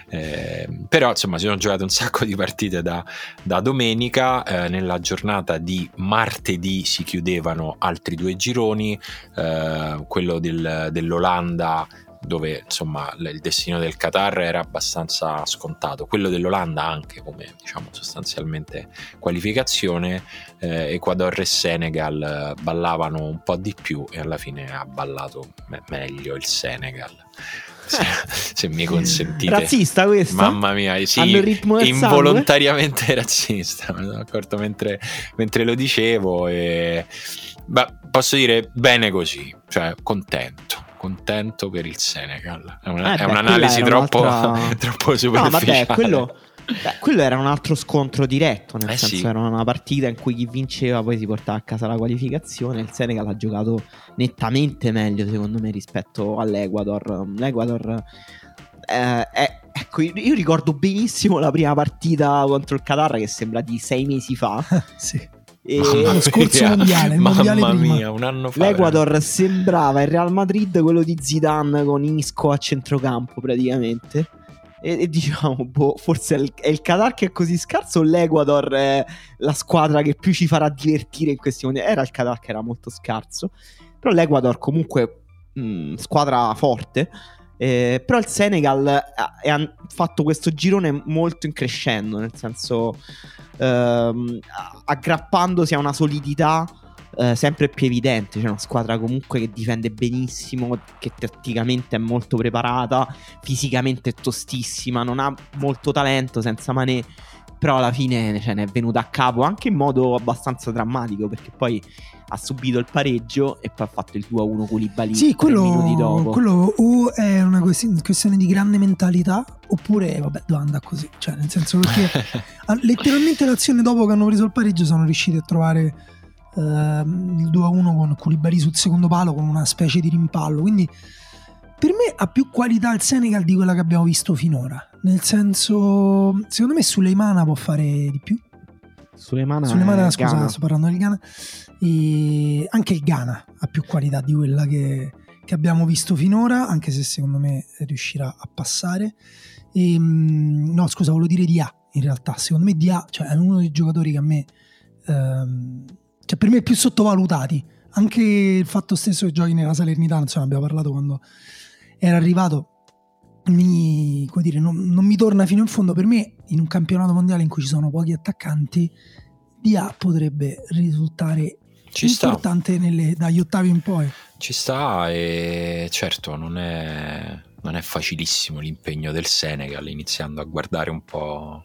Eh, però insomma si sono giocate un sacco di partite da, da domenica, eh, nella giornata di martedì si chiudevano altri due gironi, eh, quello del, dell'Olanda dove insomma il destino del Qatar era abbastanza scontato, quello dell'Olanda anche come diciamo sostanzialmente qualificazione, eh, Ecuador e Senegal ballavano un po' di più e alla fine ha ballato me- meglio il Senegal. *laughs* Se, mi consentite. Razzista questo? Mamma mia, sì, involontariamente sangue? *laughs* razzista, me ne sono accorto mentre, mentre lo dicevo e... Beh, posso dire bene così, cioè contento contento per il Senegal. È, una, eh, è beh, un'analisi troppo, *laughs* troppo superficiale. No, vabbè, quello, beh, quello era un altro scontro diretto, nel eh senso sì. era una partita in cui chi vinceva poi si portava a casa la qualificazione. Il Senegal ha giocato nettamente meglio, secondo me, rispetto all'Ecuador. L'Ecuador eh, è, ecco, io ricordo benissimo la prima partita contro il Qatar che sembra di sei mesi fa. *laughs* sì. E lo scorso mondiale, il mondiale Mamma prima. mia, un anno fa. L'Ecuador sembrava il Real Madrid quello di Zidane con Isco a centrocampo praticamente. E, e diciamo, boh, forse è il, è il, Qatar che è così scarso o l'Ecuador è la squadra che più ci farà divertire in questi momenti? Era il Qatar che era molto scarso. Però l'Ecuador comunque mh, mm, squadra forte. Eh, però il Senegal ha, ha, fatto questo girone molto in crescendo, nel senso ehm, aggrappandosi a una solidità eh, sempre più evidente. C'è una squadra comunque che difende benissimo, che tatticamente è molto preparata, fisicamente è tostissima, non ha molto talento senza Mané però alla fine ce n'è venuta a capo anche in modo abbastanza drammatico perché poi ha subito il pareggio e poi ha fatto il 2-1 con Ibali sì, quello, minuti dopo. quello o è una questione di grande mentalità oppure vabbè dove andare così cioè nel senso perché *laughs* letteralmente l'azione dopo che hanno preso il pareggio sono riusciti a trovare uh, il 2-1 con Koulibaly sul secondo palo con una specie di rimpallo quindi per me ha più qualità il Senegal di quella che abbiamo visto finora nel senso secondo me Suleimana può fare di più Suleimana, Suleimana scusa Ghana. sto parlando del Ghana e anche il Ghana ha più qualità di quella che, che abbiamo visto finora, anche se secondo me riuscirà a passare. E, ehm, no, scusa, volevo dire di A in realtà. Secondo me di A cioè, è uno dei giocatori che a me, ehm, cioè per me più sottovalutati. Anche il fatto stesso che giochi nella Salernitana, insomma, abbiamo parlato quando era arrivato. Mi, dire, non, non mi torna fino in fondo. Per me, in un campionato mondiale in cui ci sono pochi attaccanti, DA potrebbe risultare ci importante nelle, dagli ottavi in poi. Ci sta e certo non è, non è facilissimo l'impegno del Senegal iniziando a guardare un po',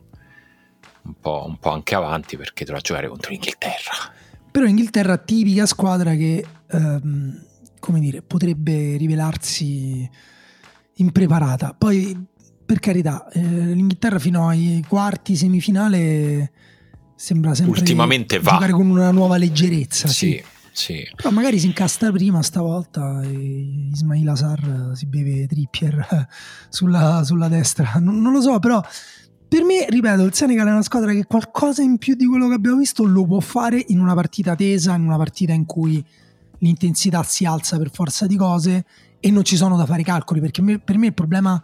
un po', un po anche avanti perché dovrà giocare contro l'Inghilterra. Però Inghilterra tipica squadra che ehm, come dire, potrebbe rivelarsi impreparata. Poi, per carità, eh, l'Inghilterra fino ai quarti, semifinale sembra sempre Ultimamente va. giocare con una nuova leggerezza. Sì. Sì, sì. Però magari si incastra prima stavolta e Ismail Azar si beve Trippier *laughs* sulla, sulla destra. Non, non lo so, però per me, ripeto, il Senegal è una squadra che qualcosa in più di quello che abbiamo visto lo può fare in una partita tesa, in una partita in cui l'intensità si alza per forza di cose e non ci sono da fare calcoli, perché per me il problema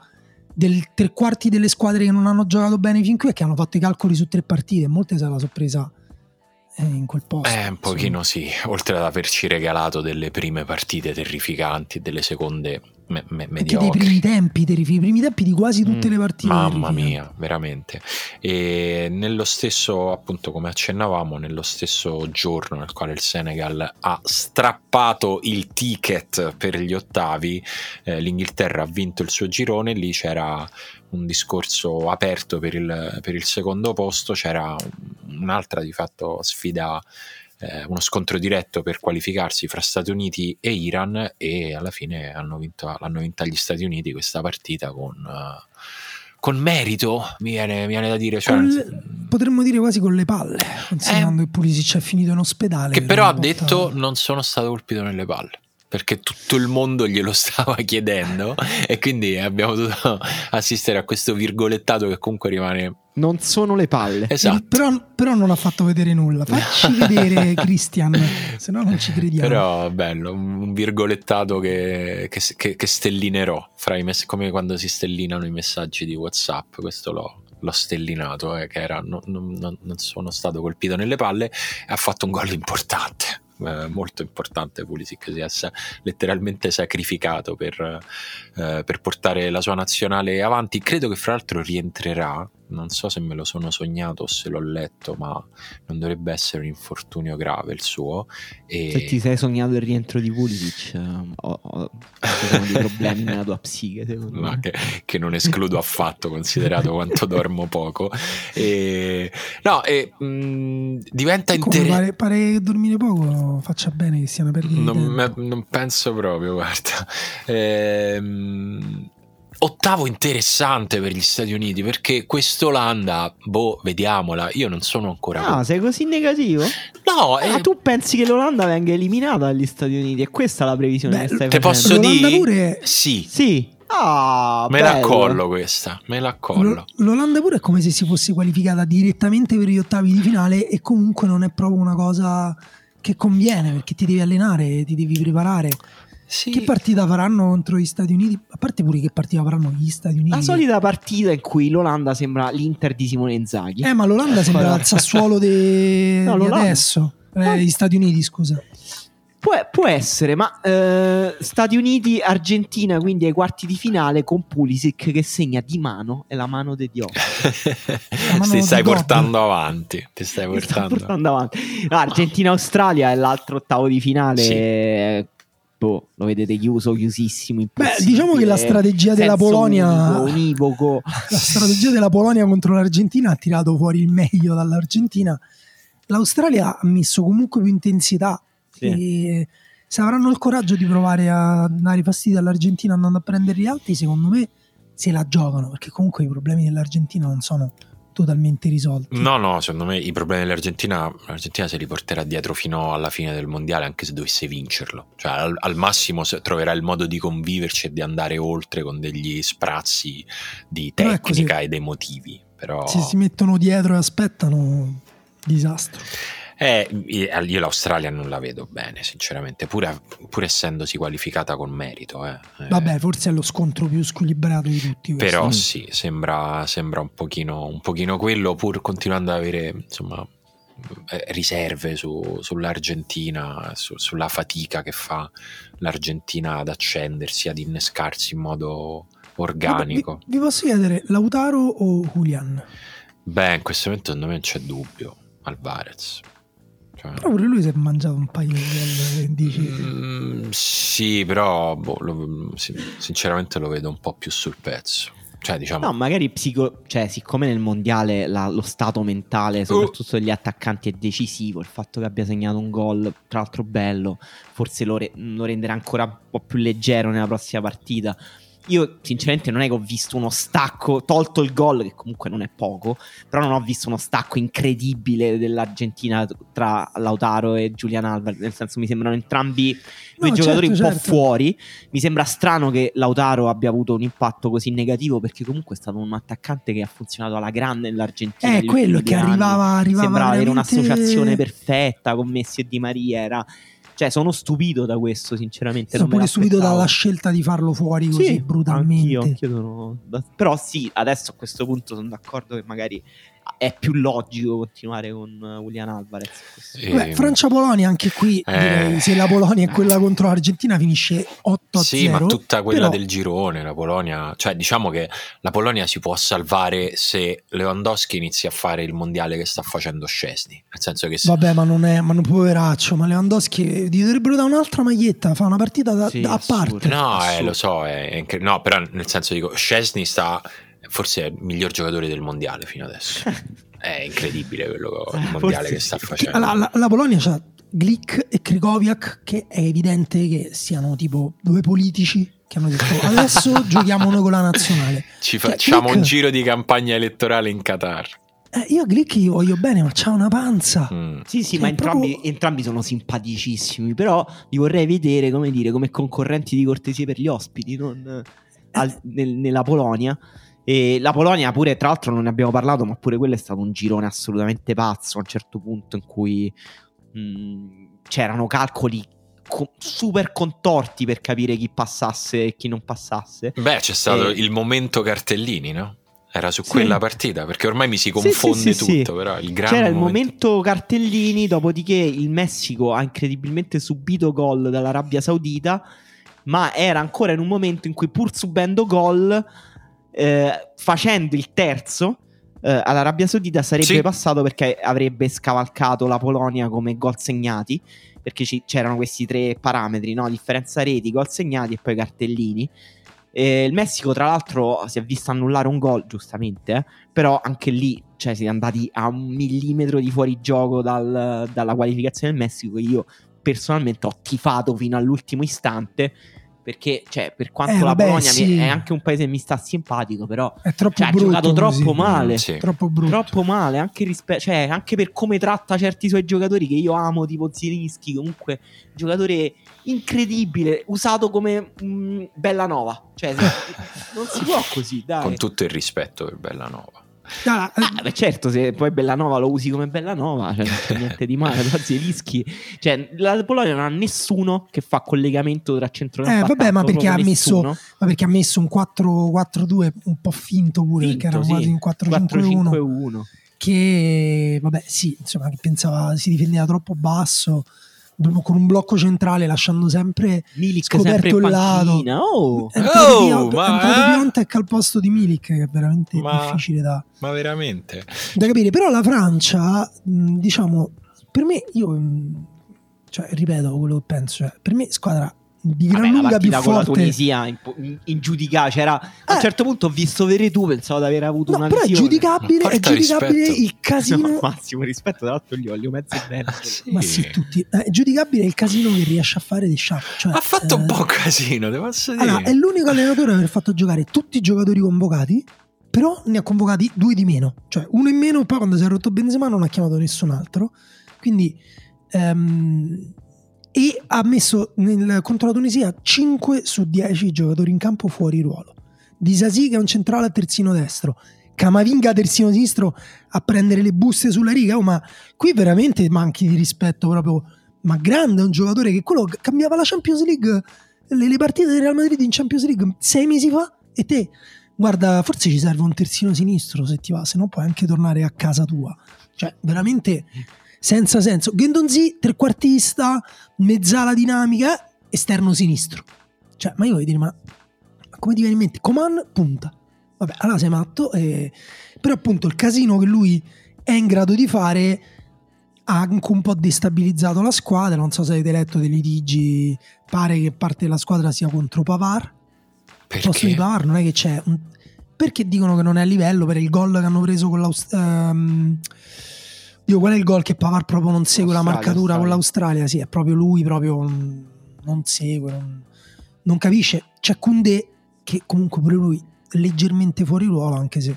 del tre quarti delle squadre che non hanno giocato bene fin qui è che hanno fatto i calcoli su tre partite. Molte se la sono presa eh, in quel posto. Eh, un pochino sì, oltre ad averci regalato delle prime partite terrificanti e delle seconde me- me- Anche dei mediocri. primi tempi, i primi tempi di quasi tutte Mm, le partite. Mamma mia, veramente. E nello stesso, appunto, come accennavamo, nello stesso giorno nel quale il Senegal ha strappato il ticket per gli ottavi, eh, l'Inghilterra ha vinto il suo girone, lì c'era un discorso aperto per il, per il secondo posto, c'era un'altra di fatto sfida eh, uno scontro diretto per qualificarsi fra Stati Uniti e Iran e alla fine hanno vinto, l'hanno vinta gli Stati Uniti questa partita con, eh, con merito, mi viene, mi viene da dire. Cioè, Con le- potremmo dire quasi con le palle, considerando che Pulisic è finito in ospedale. che per però ha detto non sono stato colpito nelle palle. Perché tutto il mondo glielo *laughs* stava chiedendo e quindi abbiamo dovuto assistere a questo virgolettato che comunque rimane Non sono le palle. *laughs* esatto. Però, però non ha fatto vedere nulla. *laughs* Facci vedere Christian, se no non ci crediamo. Però bello, un virgolettato che, che, che- che stellinerò fra i mess- come quando si stellinano i messaggi di WhatsApp. Questo l'ho, l'ho stellinato, eh, che era non, non- non- non sono stato colpito nelle palle e ha fatto un gol importante. Eh, molto importante Pulisic si è letteralmente sacrificato per, eh, per portare la sua nazionale avanti. Credo che fra l'altro rientrerà non so se me lo sono sognato o se l'ho letto ma non dovrebbe essere un infortunio grave il suo e... Se ti sei sognato il rientro di Pulisic, eh, ho- ho- dei problemi nella tua psiche, secondo ma me. che, che non escludo affatto considerato quanto dormo poco. E, no e mh, diventa interessante pare, pare che dormire poco faccia bene che sia una perdita non, non penso proprio guarda. Ehm, ottavo interessante per gli Stati Uniti perché quest'Olanda boh vediamola io non sono ancora Ah, sei così negativo? no Ah, eh, tu pensi che l'Olanda venga eliminata dagli Stati Uniti? E questa è la previsione Beh, che stai te facendo? posso L'Olanda dire pure- sì Sì. Ah, me la bello. collo questa me la collo L- L'Olanda pure è come se si fosse qualificata direttamente per gli ottavi di finale e comunque non è proprio una cosa che conviene perché ti devi allenare, ti devi preparare. Sì. Che partita faranno contro gli Stati Uniti? A parte pure che partita faranno gli Stati Uniti. La solita partita in cui l'Olanda sembra l'Inter di Simone Inzaghi. Eh, ma l'Olanda sembra il Sassuolo de- *laughs* No, di adesso. Eh, gli Stati Uniti, scusa. Può, può essere, ma eh, Stati Uniti, Argentina, quindi ai quarti di finale con Pulisic che segna di mano e la mano di Dio. *laughs* mano ti stai portando avanti ti stai portando portando avanti. No, Argentina-Australia è l'altro ottavo di finale. Sì. Boh, lo vedete chiuso, chiusissimo. Beh, diciamo che la strategia della Polonia- unico, univoco. *laughs* La strategia della Polonia contro l'Argentina ha tirato fuori il meglio dall'Argentina. L'Australia ha messo comunque più intensità Sì. e se avranno il coraggio di provare a dare fastidio all'Argentina andando a prendere gli altri, secondo me se la giocano perché comunque i problemi dell'Argentina non sono totalmente risolti. No, no, secondo me i problemi dell'Argentina, l'Argentina se li porterà dietro fino alla fine del mondiale, anche se dovesse vincerlo. Cioè, al, al massimo troverà il modo di conviverci e di andare oltre con degli sprazzi di tecnica se- e dei motivi. Però, Se si mettono dietro e aspettano, disastro. Eh, io l'Australia non la vedo bene, sinceramente, pur, pur essendosi qualificata con merito. eh. Eh, Vabbè, forse è lo scontro più squilibrato di tutti. questo. Però Mm. sì, sembra, sembra un, pochino, un pochino quello, pur continuando ad avere insomma, eh, riserve su- sull'Argentina, su- sulla fatica che fa l'Argentina ad accendersi, ad innescarsi in modo organico. Vi, vi posso chiedere, Lautaro o Julian? Beh, in questo momento secondo me non c'è dubbio, Alvarez. Cioè, Però pure lui si è mangiato un paio di dici. Mm, sì, però boh, lo- sinceramente lo vedo un po' più sul pezzo. Cioè, diciamo... No, magari psico... cioè, siccome nel mondiale la- lo stato mentale, soprattutto degli attaccanti, è decisivo, il fatto che abbia segnato un gol, tra l'altro bello, forse lo, re- lo renderà ancora un po' più leggero nella prossima partita. Io, sinceramente, non è che ho visto uno stacco, tolto il gol, che comunque non è poco, però non ho visto uno stacco incredibile dell'Argentina tra Lautaro e Julian Alvarez. Nel senso, mi sembrano entrambi due No, giocatori certo, un po' certo. fuori. Mi sembra strano che Lautaro abbia avuto un impatto così negativo, perché comunque è stato un attaccante che ha funzionato alla grande nell'Argentina. È Eh, quello che due arrivava, anni. arrivava Sembrava avere veramente- un'associazione perfetta con Messi e Di Maria. Era... Cioè, sono stupito da questo, sinceramente. Sono pure stupito dalla scelta di farlo fuori così Sì, brutalmente. Anch'io, anch'io sono Però sì, adesso a questo punto sono d'accordo che magari è più logico continuare con Julian Alvarez. Sì. Beh, Francia-Polonia, anche qui Eh. direi se la Polonia è quella contro l'Argentina finisce 8-0. Sì, ma tutta quella però- del girone, la Polonia, cioè diciamo che la Polonia si può salvare se Lewandowski inizia a fare il mondiale che sta facendo Scesni, nel senso che se, Vabbè, ma non è, ma non poveraccio, ma Lewandowski gli dovrebbero dare un'altra maglietta, fa una partita da- Sì, da- a assurdo. parte. No, eh, lo so, è, è incre- no, però nel senso dico, Scesni sta forse è il miglior giocatore del mondiale fino adesso. *laughs* è incredibile quello il Eh, mondiale forse che sta facendo. La, la- la Polonia c'ha Glick e Krikowiak che è evidente che siano tipo due politici che hanno detto adesso *laughs* giochiamo noi con la nazionale. Ci Cioè, facciamo Glick- un giro di campagna elettorale in Qatar. Eh, io a Glick gli voglio bene, ma c'ha una panza. Mm. Sì, sì, Cioè, ma entrambi, proprio- entrambi sono simpaticissimi. Però li vorrei vedere, come dire, come concorrenti di cortesia per gli ospiti, non eh, al- nel- nella Polonia. E la Polonia, pure, tra l'altro, non ne abbiamo parlato, ma pure quello è stato un girone assolutamente pazzo. A un certo punto in cui mh, c'erano calcoli co- super contorti per capire chi passasse e chi non passasse. Beh, c'è stato Eh. il momento cartellini, no? Era su Sì. quella partita, perché ormai mi si confonde sì, sì, tutto, però il gran C'era il momento cartellini, dopodiché il Messico ha incredibilmente subito gol dall'Arabia Saudita, ma era ancora in un momento in cui pur subendo gol, eh, facendo il terzo, eh, all'Arabia Saudita sarebbe Sì. passato perché avrebbe scavalcato la Polonia come gol segnati, perché ci- c'erano questi tre parametri, no? differenza reti, gol segnati e poi cartellini. Eh, il Messico, tra l'altro, si è visto annullare un gol, giustamente, eh, però anche lì cioè, si è andati a un millimetro di fuorigioco dal- dalla qualificazione del Messico. Io personalmente ho tifato fino all'ultimo istante. Perché, cioè, per quanto Eh, la vabbè, Polonia sì. è anche un paese che mi sta simpatico, però È troppo cioè, ha brutto. giocato così. troppo male. Mm, sì. Troppo brutto. Troppo male, anche, rispe- cioè, anche per come tratta certi suoi giocatori che io amo, tipo Zilinski, comunque giocatore incredibile, usato come mm, Bellanova. Cioè, se- *laughs* non si può così, dai. Con tutto il rispetto per Bellanova. Ah, eh, Ah, beh, certo, se poi Bellanova lo usi come Bellanova, cioè, non c'è niente di male. Zielinski, cioè, la Polonia non ha nessuno che fa collegamento tra centrocampo Eh, e vabbè, ma perché ha messo- ma perché ha messo un 4-4-2 un po' finto pure, perché Finto, era sì. un 4-5-1 4-5-1. che vabbè sì insomma che pensava si difendeva troppo basso con un blocco centrale lasciando sempre Milik Scoperto sempre in il lato. Oh, è entrato Oh, ma- è entrato eh? Piontek al posto di Milik che è veramente Ma- difficile da, Ma veramente? da capire però la Francia diciamo per me io cioè ripeto quello che penso cioè, per me squadra di gran Vabbè, lunga più partita con la forte Tunisia in, in, ingiudicata. C'era, a un Eh. certo punto ho visto Veretù, pensavo di aver avuto no, una però è lesione. giudicabile, è giudicabile rispetto. il casino No, massimo rispetto, tra l'altro gli voglio mezzo bene. Sì. Ma sì, tutti. Eh, È giudicabile il casino che riesce a fare Deschamps. Cioè, Ha fatto un eh, po' casino, devo posso dire. Allora, è l'unico allenatore ad aver fatto giocare tutti i giocatori convocati, però ne ha convocati due di meno. Cioè, uno in meno, poi quando si è rotto Benzema non ha chiamato nessun altro. Quindi... ehm, e ha messo nel- contro la Tunisia 5 su 10 giocatori in campo fuori ruolo. Disasi che è un centrale a terzino destro. Camavinga terzino sinistro a prendere le buste sulla riga. Oh, ma qui veramente manchi di rispetto proprio. Ma grande è un giocatore che quello cambiava la Champions League, le, le partite del Real Madrid in Champions League sei mesi fa. E te, guarda, forse ci serve un terzino sinistro se ti va, se no puoi anche tornare a casa tua. Cioè, veramente senza senso. Gendonzi, trequartista, mezzala dinamica, esterno sinistro. Cioè, ma io voglio dire, ma come ti viene in mente? Coman, punta. Vabbè, allora sei matto. eh, Però appunto il casino che lui è in grado di fare ha anche un po' destabilizzato la squadra. Non so se avete letto dei litigi. Pare che parte della squadra sia contro Pavar. Al posto di Perché? Pavar non è che c'è un... perché dicono che non è a livello per il gol che hanno preso con l'Australia. Um, Dio, qual è il gol che Pavar proprio non segue Australia, la marcatura Australia. con l'Australia? Sì, è proprio lui, proprio non segue, non, non capisce. C'è Koundé che comunque pure lui leggermente fuori ruolo, anche se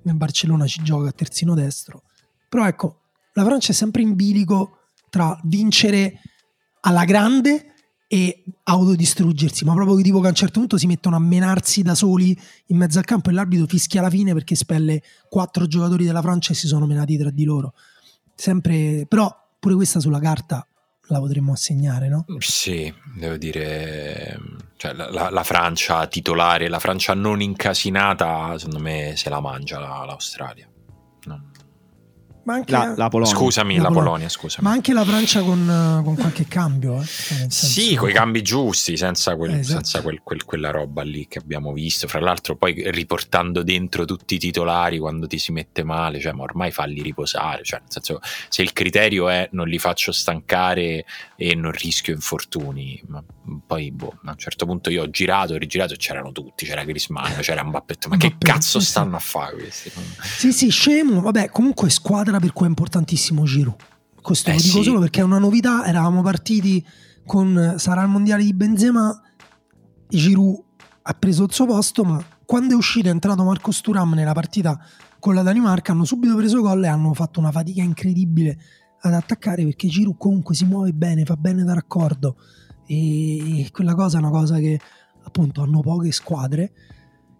nel Barcellona ci gioca a terzino destro. Però ecco, la Francia è sempre in bilico tra vincere alla grande e autodistruggersi, ma proprio tipo che a un certo punto si mettono a menarsi da soli in mezzo al campo e l'arbitro fischia alla fine perché spelle quattro giocatori della Francia e si sono menati tra di loro. Sempre, però pure questa sulla carta la potremmo assegnare, no? Sì, devo dire, cioè, la, la- la Francia titolare, la Francia non incasinata, secondo me se la mangia la- l'Australia. Ma anche, La, la Polonia. Scusami, La la, Polonia. Polonia, scusami. ma anche la Francia con, eh, con qualche cambio, eh? Cioè, Sì, con i cambi giusti, senza, quel- Eh, esatto. senza quel- quel- quella roba lì che abbiamo visto. Fra l'altro, poi riportando dentro tutti i titolari quando ti si mette male, cioè, ma ormai falli riposare. Cioè, nel senso, se il criterio è non li faccio stancare e non rischio infortuni, ma poi boh, a un certo punto io ho girato, ho rigirato e c'erano tutti. C'era Grisman, c'era Mbappé. Ma che Mbappé, cazzo sì. stanno a fare questi? Sì, sì, scemo. Vabbè, comunque squadra per cui è importantissimo Giroud. Questo Eh, lo dico sì. solo perché è una novità. Eravamo partiti con sarà il mondiale di Benzema. Giroud ha preso il suo posto, ma quando è uscito è entrato Marco Sturam nella partita con la Danimarca, hanno subito preso gol e hanno fatto una fatica incredibile ad attaccare perché Giroud comunque si muove bene, fa bene da raccordo e quella cosa è una cosa che appunto hanno poche squadre.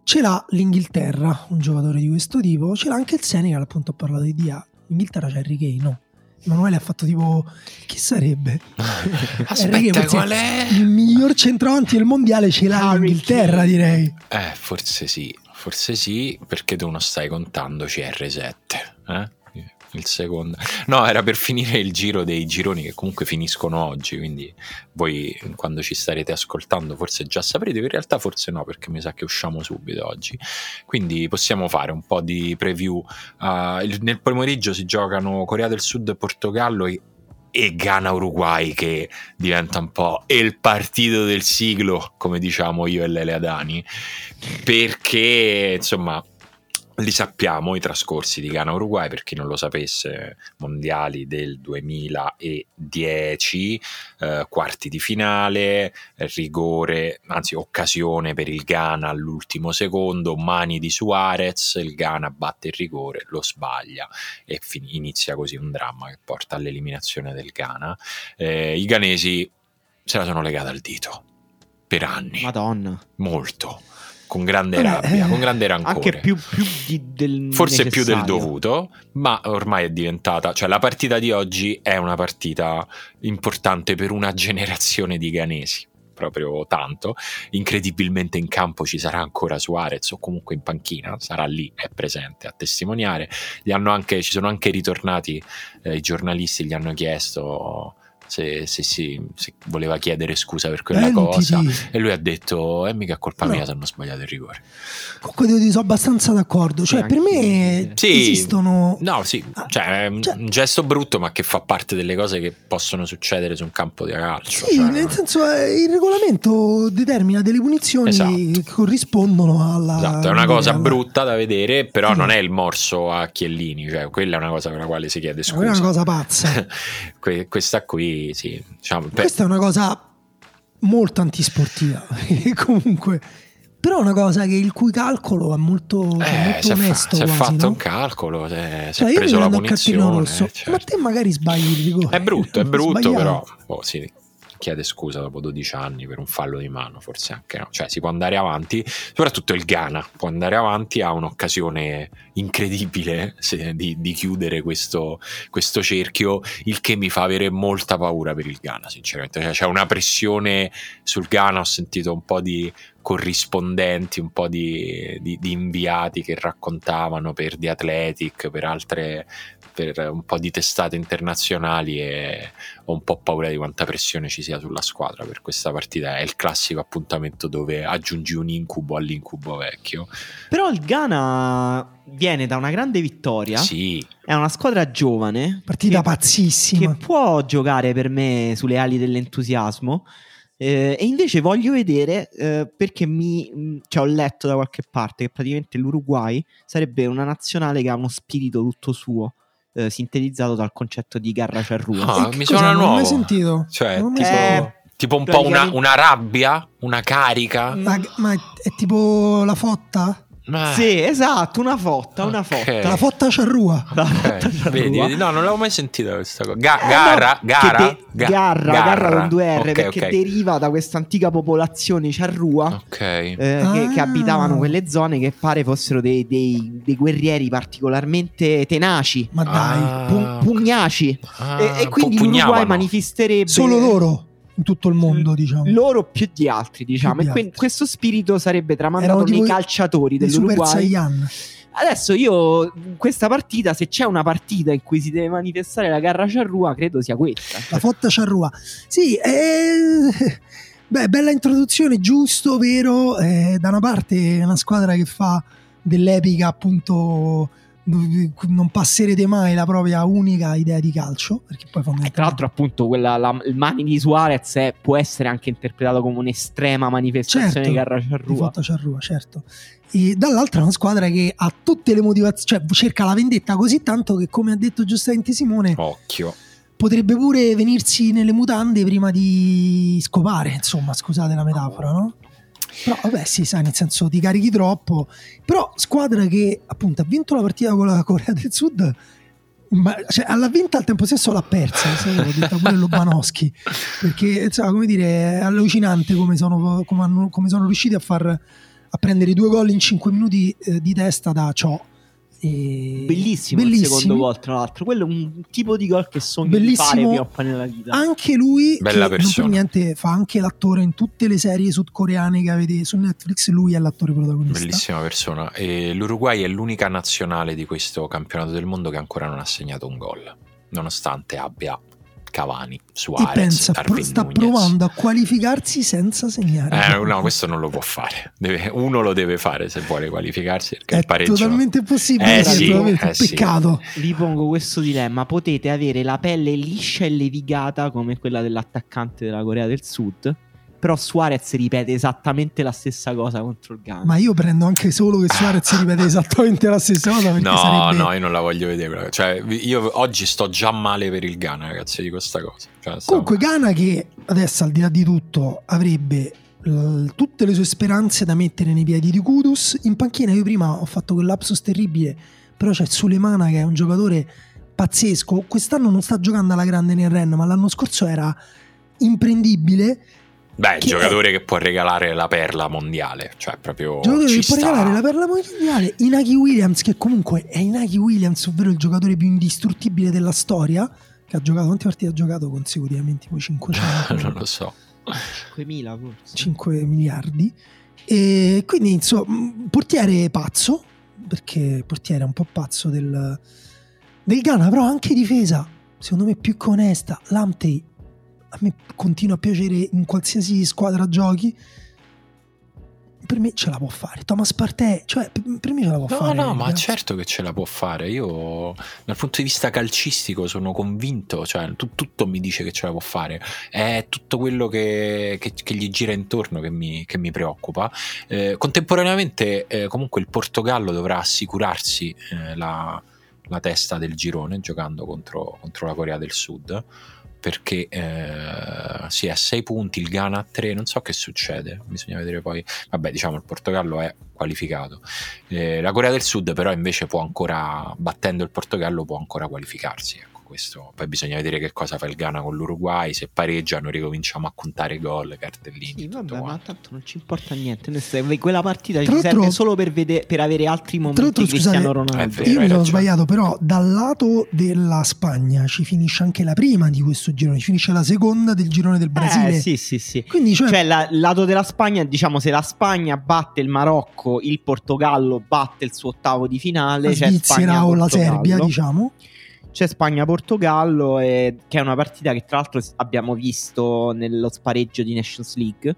Ce l'ha l'Inghilterra, un giocatore di questo tipo, ce l'ha anche il Senegal, appunto ho parlato di Dia. In Inghilterra c'è Harry Kane, no? Emanuele ha fatto tipo chi sarebbe? *laughs* Kane, Aspetta, forse qual è? Il miglior centravanti del mondiale ce l'ha Harry l'Inghilterra, Kane. direi. Eh, forse sì, forse sì, perché tu non stai contando CR7, eh? Il secondo. No, era per finire il giro dei gironi che comunque finiscono oggi, quindi voi quando ci starete ascoltando forse già saprete, in realtà forse no, perché mi sa che usciamo subito oggi. Quindi possiamo fare un po' di preview. Il- nel pomeriggio si giocano Corea del Sud e Portogallo e e Ghana-Uruguay che diventa un po' il partito del siglo, come diciamo io e Lele Adani, perché insomma li sappiamo i trascorsi di Ghana-Uruguay, per chi non lo sapesse, mondiali del 2010, eh, quarti di finale, rigore, anzi occasione per il Ghana all'ultimo secondo, mani di Suarez, il Ghana batte il rigore, lo sbaglia e fin- inizia così un dramma che porta all'eliminazione del Ghana. Eh, I ghanesi se la sono legata al dito per anni, Madonna. molto, con grande rabbia, eh, con grande rancore. Anche più, più di- del Forse più del necessario. dovuto, ma ormai è diventata, cioè la partita di oggi è una partita importante per una generazione di ghanesi, proprio tanto. Incredibilmente in campo ci sarà ancora Suarez o comunque in panchina, sarà lì, è presente a testimoniare. Anche, ci sono anche ritornati eh, i giornalisti, gli hanno chiesto se, se si- se voleva chiedere scusa per quella cosa. Sentiti. E lui ha detto: È mica colpa No. mia se hanno sbagliato il rigore. Comunque devo dire, sono abbastanza d'accordo. Cioè, Sì, per me. Sì. esistono. No, sì, Ah, cioè, è un- cioè- un gesto brutto, ma che fa parte delle cose che possono succedere su un campo di calcio. Sì, cioè, nel senso eh, il regolamento determina delle punizioni Esatto. che corrispondono alla. Esatto, è una cosa alla- brutta da vedere, però Sì. non è il morso a Chiellini, cioè quella è una cosa per la quale si chiede Quella è scusa. una cosa pazza. *laughs* Que- questa qui, sì, diciamo, per- Questa è una cosa molto antisportiva. *laughs* comunque, però è una cosa che il cui calcolo è molto, cioè, eh, molto si onesto. si è fatto no? un calcolo, si è, Cioè, preso la punizione. rosso, certo. ma te magari sbagli il rigore. È brutto, è *laughs* brutto, Sbagliato. però oh, sì, chiede scusa dopo 12 anni per un fallo di mano, forse anche no. Cioè, si può andare avanti, soprattutto il Ghana può andare avanti, ha un'occasione incredibile se- di, di chiudere questo, questo cerchio, il che mi fa avere molta paura per il Ghana, sinceramente. Cioè, c'è una pressione sul Ghana, ho sentito un po' di corrispondenti, un po' di, di- di inviati che raccontavano per The Athletic, per altre, per un po' di testate internazionali e ho un po' paura di quanta pressione ci sia sulla squadra per questa partita. È il classico appuntamento dove aggiungi un incubo all'incubo vecchio. Però il Ghana viene da una grande vittoria. Sì, È una squadra giovane. Partita che- pazzissima. che può giocare per me sulle ali dell'entusiasmo. Eh, e invece voglio vedere eh, perché mi mh, cioè, ho letto da qualche parte che praticamente l'Uruguay sarebbe una nazionale che ha uno spirito tutto suo. Eh, sintetizzato dal concetto di garra charrua. Ah, E che mi suona Non l'ho mai nuovo. sentito. Cioè, mai tipo, sentito. tipo un po' una, una rabbia, una carica. Ma, ma è tipo la fotta? Ma- Sì, esatto, una fotta, una Ok. fotta. La fotta charrua. La Ok, fotta charrua. Vedi, vedi, no, non l'avevo mai sentita questa cosa. Ga- Eh, gara, no, gara, che de- ga- garra, garra con due R Ok, perché deriva da questa antica popolazione charrua Ok. eh, che, che Ah. abitavano quelle zone che pare fossero dei, dei- dei guerrieri particolarmente tenaci, Ma dai, Ah, pu- pugnaci. ah, e, e quindi l'Uruguay manifesterebbe solo loro in tutto il mondo, diciamo. loro più di altri, diciamo. Più e que- altri. questo spirito sarebbe tramandato nei calciatori dell'Uruguay. Adesso io, questa partita, se c'è una partita in cui si deve manifestare la garra charrua, credo sia questa. La fotta charrua. Sì, eh, *laughs* beh, bella introduzione, giusto, vero. eh, da una parte è una squadra che fa dell'epica appunto non passerete mai la propria unica idea di calcio, perché poi E tra fondamentalmente l'altro, appunto, quella, la, il mani di Suarez è- può essere anche interpretato come un'estrema manifestazione Certo, di fotta charrua, certo. E dall'altra è una squadra che ha tutte le motivazioni, cioè cerca la vendetta così tanto che come ha detto giustamente Simone, Occhio. potrebbe pure venirsi nelle mutande prima di scopare, insomma, scusate la metafora, no? Però vabbè, sì, sai, nel senso ti carichi troppo. Però squadra che appunto ha vinto la partita con la Corea del Sud, ma cioè, l'ha vinta al tempo stesso l'ha persa, l'ho detto pure *laughs* Lobanowski, perché insomma, come dire, è allucinante come sono, come hanno- come sono riusciti a far a prendere due gol in 5 minuti eh, di testa da ciò. E... Bellissimo, il Bellissimi. secondo gol, tra l'altro. Quello è un tipo di gol che sogno di Bellissimo. fare prima o poi nella vita. anche lui Bella che non per persona. niente fa anche l'attore in tutte le serie sudcoreane che avete su Netflix lui è l'attore protagonista Bellissima persona. E l'Uruguay è l'unica nazionale di questo campionato del mondo che ancora non ha segnato un gol, nonostante abbia Cavani, e Suarez, pensa pro- Darwin sta Nunez. provando a qualificarsi senza segnare Eh, no, questo non lo può fare. Deve- uno lo deve fare se vuole qualificarsi perché è il pareggio. totalmente possibile Eh sì, eh sì. peccato Vi pongo questo dilemma: potete avere la pelle liscia e levigata come quella dell'attaccante della Corea del Sud. Però Suarez ripete esattamente la stessa cosa contro il Ghana. ma io prendo anche solo che Suarez ripete *laughs* esattamente la stessa cosa perché No, sarebbe no, io non la voglio vedere. quella- Cioè, io oggi sto già male per il Ghana, ragazzi, di questa cosa. Cioè, sto- comunque Ghana che adesso al di là di tutto avrebbe l- tutte le sue speranze da mettere nei piedi di Kudus in panchina io prima ho fatto quel lapsus terribile però c'è Sulemana che è un giocatore pazzesco quest'anno non sta giocando alla grande nel Ren ma l'anno scorso era imprendibile Beh, il che- giocatore che può regalare la perla mondiale. Cioè, proprio. giocatore ci che può sta. regalare la perla mondiale Inaki Williams che comunque è Inaki Williams ovvero il giocatore più indistruttibile della storia che ha giocato quante partite ha giocato consecutivamente poi *laughs* 500 non lo so. 5.000 forse. 5 miliardi e quindi insomma un portiere pazzo perché portiere è un po' pazzo del, del Ghana però anche difesa secondo me più che onesta Lamptey a me continua a piacere in qualsiasi squadra giochi per me ce la può fare Thomas Partey cioè per me ce la può No, fare no, ma ragazzi. certo che ce la può fare. Io, dal punto di vista calcistico, sono convinto. Cioè, tu- tutto mi dice che ce la può fare. È tutto quello che, che- che gli gira intorno che mi, che mi preoccupa. Eh, contemporaneamente, eh, comunque, il Portogallo dovrà assicurarsi eh, la, la testa del girone giocando contro, contro la Corea del Sud. Perché eh, è a 6 punti, il Ghana a 3, non so che succede, bisogna vedere poi. Vabbè, diciamo il Portogallo è qualificato. Eh, la Corea del Sud però invece può ancora, battendo il Portogallo, può ancora qualificarsi. Ecco, questo. Poi bisogna vedere che cosa fa il Ghana con l'Uruguay, se pareggiano ricominciamo a contare gol, cartellini. Sì, vabbè, ma tanto non ci importa niente. Quella partita Tra ci serve solo per, vede- per avere altri momenti l'altro, di Cristiano Ronaldo. È vero. io mi sono sbagliato però dal lato della Spagna ci finisce anche la prima di questo girone ci finisce la seconda del girone del Brasile Eh, sì, sì, sì. quindi cioè, Cioè, la- il lato della Spagna, diciamo, se la Spagna batte il Marocco, il Portogallo batte il suo ottavo di finale, la c'è Svizzera o la. Serbia diciamo C'è Spagna-Portogallo, e- che è una partita che tra l'altro abbiamo visto nello spareggio di Nations League,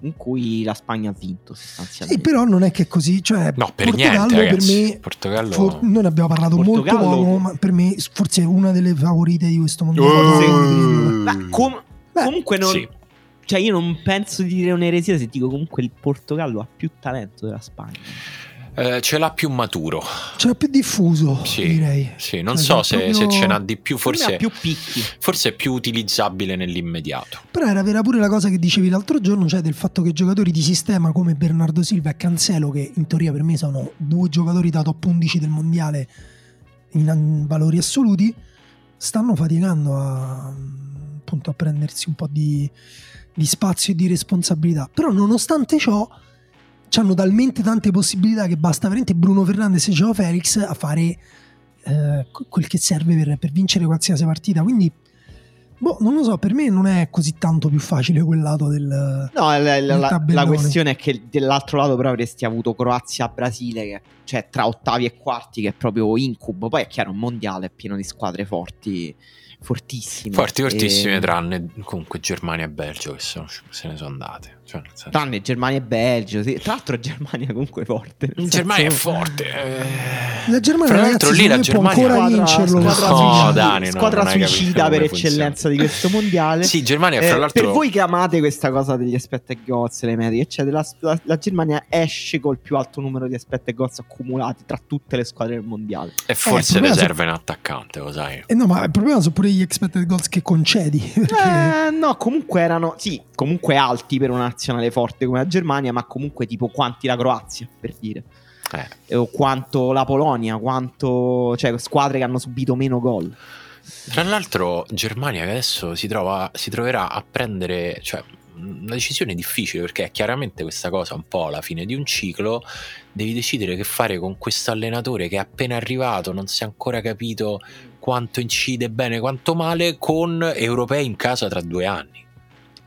in cui la Spagna ha vinto Sì, sostanzialmente. però non è che è così, cioè No, per Portogallo niente, per ragazzi. me Portogallo... fo- noi ne abbiamo parlato molto Portogallo- poco, ma per me forse è una delle favorite di questo mondo. Ma com- comunque non, sì. Cioè, io non penso di dire un'eresia se dico comunque il Portogallo ha più talento della Spagna. Eh, ce l'ha più maturo. Ce l'ha più diffuso, Sì, direi. sì, non Cioè, so se, proprio- se ce n'ha di più, Forse più forse è più utilizzabile nell'immediato. Però era vera pure la cosa che dicevi l'altro giorno, cioè del fatto che giocatori di sistema come Bernardo Silva e Cancelo, che in teoria per me sono due giocatori da top 11 del mondiale in in valori assoluti, stanno faticando a, appunto, a prendersi un po' di, di spazio e di responsabilità. Però nonostante ciò, hanno talmente tante possibilità che basta veramente Bruno Fernandes e Joao Felix a fare eh, quel che serve per, per vincere qualsiasi partita. Quindi, boh, non lo so, per me non è così tanto più facile quel lato del... No, la, la- Nel la- la questione è che dell'altro lato però avresti avuto Croazia-Brasile, che cioè tra ottavi e quarti, che è proprio incubo. Poi è chiaro, un mondiale è pieno di squadre forti, fortissime. Forti, fortissime, E- tranne comunque Germania e Belgio che sono- se ne sono andate. Cioè, senso- Tranne Germania e Belgio, sì. Tra l'altro Germania comunque forte. nel Germania è senso- forte. eh. La Germania, Fra l'altro, ragazzi, lì la me può Germania- ancora Squadra- vincerlo. squadra No, suicida-. Dani, no, squadra suicida per eccellenza di questo mondiale. Sì, Germania Eh, fra l'altro per voi che amate questa cosa degli expected goals, le medie, eccetera, la, la- la Germania esce col più alto numero di expected goals accumulati tra tutte le squadre del mondiale. e forse il le serve un attaccante, lo sai. Eh no, ma il problema sono pure gli expected goals che concedi. *laughs* perché- Eh, no, comunque erano, sì, comunque alti per una nazionale forte come la Germania, ma comunque tipo quanti la Croazia, per dire. Eh. O quanto la Polonia, quanto, cioè squadre che hanno subito meno gol. Tra l'altro, Germania che adesso si, trova, si troverà a prendere, cioè, una decisione difficile perché è chiaramente questa cosa un po' alla fine di un ciclo. Devi decidere che fare con questo allenatore che è appena arrivato, non si è ancora capito quanto incide bene, quanto male, con europei in casa tra due anni.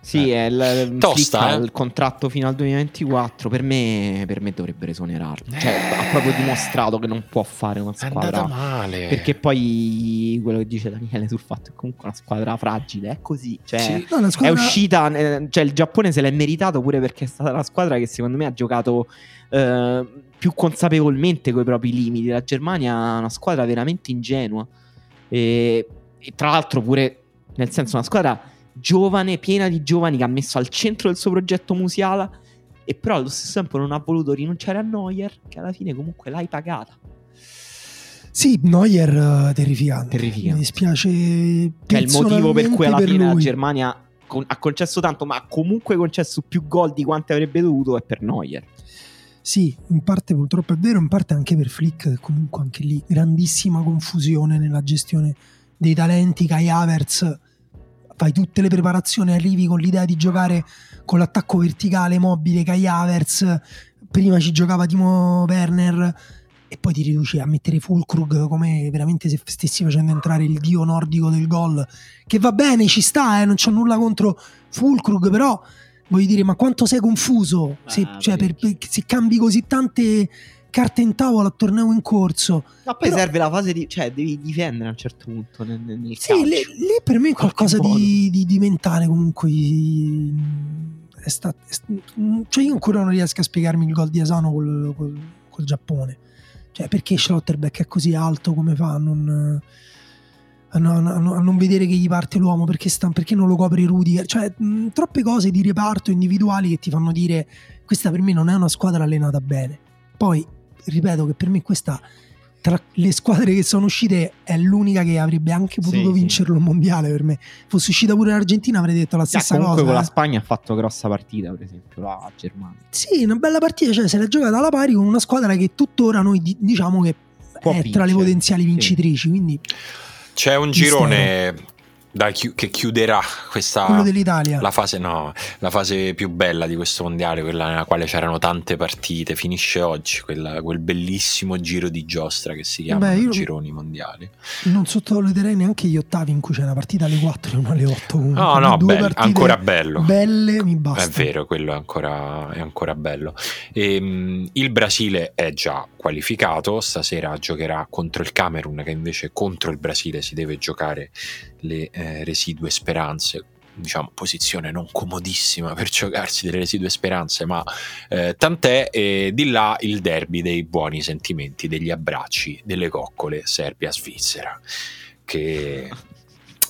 Sì, Eh. è il, Tosta, eh? il contratto fino al 2024. Per me, per me dovrebbero esonerarlo. Cioè, Eh. ha proprio dimostrato che non può fare una È andata squadra. male. Perché poi quello che dice Daniele sul fatto è comunque una squadra fragile, è così. Cioè, Sì. No, la è squadra- uscita, eh, cioè il Giappone se l'è meritato pure perché è stata la squadra che secondo me ha giocato eh, più consapevolmente coi propri limiti. La Germania è una squadra veramente ingenua e, e tra l'altro pure, nel senso, una squadra giovane, piena di giovani che ha messo al centro del suo progetto Musiala e però allo stesso tempo non ha voluto rinunciare a Neuer che alla fine comunque l'hai pagata. Sì, Neuer eh, terrificante. Terrificante. Mi dispiace. Che è il motivo per cui alla personalmente fine la lui. Germania con- ha concesso tanto, ma ha comunque concesso più gol di quanti avrebbe dovuto, è per Neuer. Sì, in parte purtroppo è vero, in parte anche per Flick, comunque anche lì grandissima confusione nella gestione dei talenti. Kai Havertz, fai tutte le preparazioni, arrivi con l'idea di giocare con l'attacco verticale mobile. Kai Havertz, prima ci giocava Timo Werner, e poi ti riduci a mettere Fulkrug come veramente se stessi facendo entrare il dio nordico del gol. Che va bene, ci sta, eh, non c'ho nulla contro Fulkrug, però voglio dire, ma quanto sei confuso se, Ah, cioè, per- per- se cambi così tante carte in tavola a torneo in corso. Ma poi Però- serve la fase di. cioè, devi difendere a un certo punto nel, nel Sì, lì, lì per me è qualcosa di, di- di mentale comunque. È stato, è st- cioè io ancora non riesco a spiegarmi il gol di Asano col, col- col Giappone. Cioè, perché Schlotterbeck è così alto come fa a non, a non- a non- a non vedere che gli parte l'uomo? Perché, sta- perché non lo copre Rudiger? Cioè, mh, troppe cose di reparto individuali che ti fanno dire questa per me non è una squadra allenata bene. Poi, ripeto che per me questa tra le squadre che sono uscite è l'unica che avrebbe anche Sì, potuto sì. vincerlo il mondiale per me. Fosse uscita pure l'Argentina avrei detto la stessa comunque cosa. con la eh. Spagna ha fatto grossa partita, per esempio, la Germania. Sì, una bella partita, cioè se l'è giocata alla pari con una squadra che tuttora noi di- diciamo che Può è tra vincere, le potenziali sì. vincitrici, quindi C'è un girone da che chiuderà questa quello dell'Italia. la fase, no, la fase più bella di questo mondiale, quella nella quale c'erano tante partite, finisce oggi quella- quel bellissimo giro di giostra che si chiama Beh, gironi mondiali. Non sottovaluterei neanche gli ottavi in cui c'è una partita alle 4 e una alle 8. comunque. No, no, bello, ancora bello. Belle, mi basta. È vero, quello è ancora, è ancora bello. Ehm, il Brasile è già qualificato, stasera giocherà contro il Camerun, che invece contro il Brasile si deve giocare le eh, residue speranze. Diciamo, posizione non comodissima per *laughs* giocarsi delle residue speranze, ma eh, tant'è. E di là il derby dei buoni sentimenti, degli abbracci, delle coccole Serbia-Svizzera. Che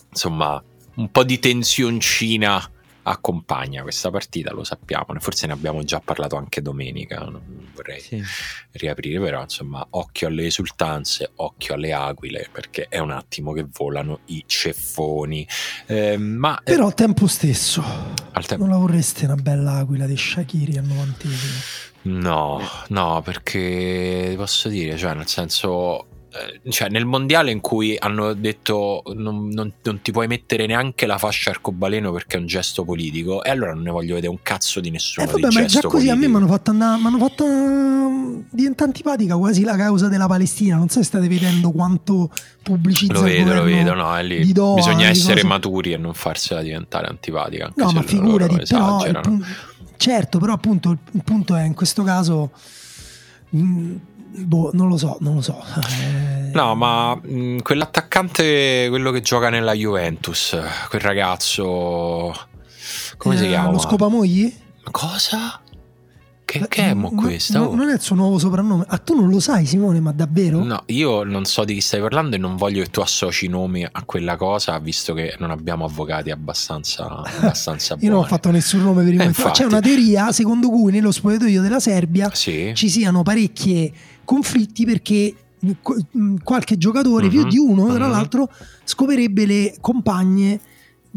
insomma, un po' di tensioncina accompagna questa partita, lo sappiamo, forse ne abbiamo già parlato anche domenica, non vorrei Sì. riaprire, però insomma occhio alle esultanze, occhio alle aquile, perché è un attimo che volano i ceffoni. Eh, ma Però al tempo stesso, al tempo... non la vorreste una bella aquila di Shakiri al 90 No, no, perché posso dire, cioè nel senso... eh, Cioè, nel mondiale in cui hanno detto non, non- non ti puoi mettere neanche la fascia arcobaleno perché è un gesto politico, e allora non ne voglio vedere un cazzo di Eh nessuno vabbè, di ma gesto già così a me politico. mi hanno fatto andare, mi hanno fatto mm, diventare antipatica quasi la causa della Palestina. Non so se state vedendo quanto pubblicizza Lo vedo, lo vedo, no, è lì. Doha, Bisogna essere cose- maturi e non farsela diventare antipatica. No, ma figurati, però pun- certo, però appunto il, punto è in questo caso mm, boh, non lo so, non lo so. Eh, No, ma mh, quell'attaccante, quello che gioca nella Juventus, quel ragazzo. Come si eh, chiama? Lo scopamogli? Cosa? Che, che è mo Ma- questa? ma- Oh. Non è il suo nuovo soprannome. Ah, tu non lo sai, Simone, ma davvero? No, io non so di chi stai parlando e non voglio che tu associ nomi a quella cosa, visto che non abbiamo avvocati abbastanza, abbastanza *laughs* Io non ho fatto nessun nome per il Eh, momento. Ma C'è infatti. una teoria secondo cui nello spogliatoio della Serbia Sì. ci siano parecchi conflitti perché mh, qualche giocatore, Mhm, più di uno tra mhm. l'altro, scoperebbe le compagne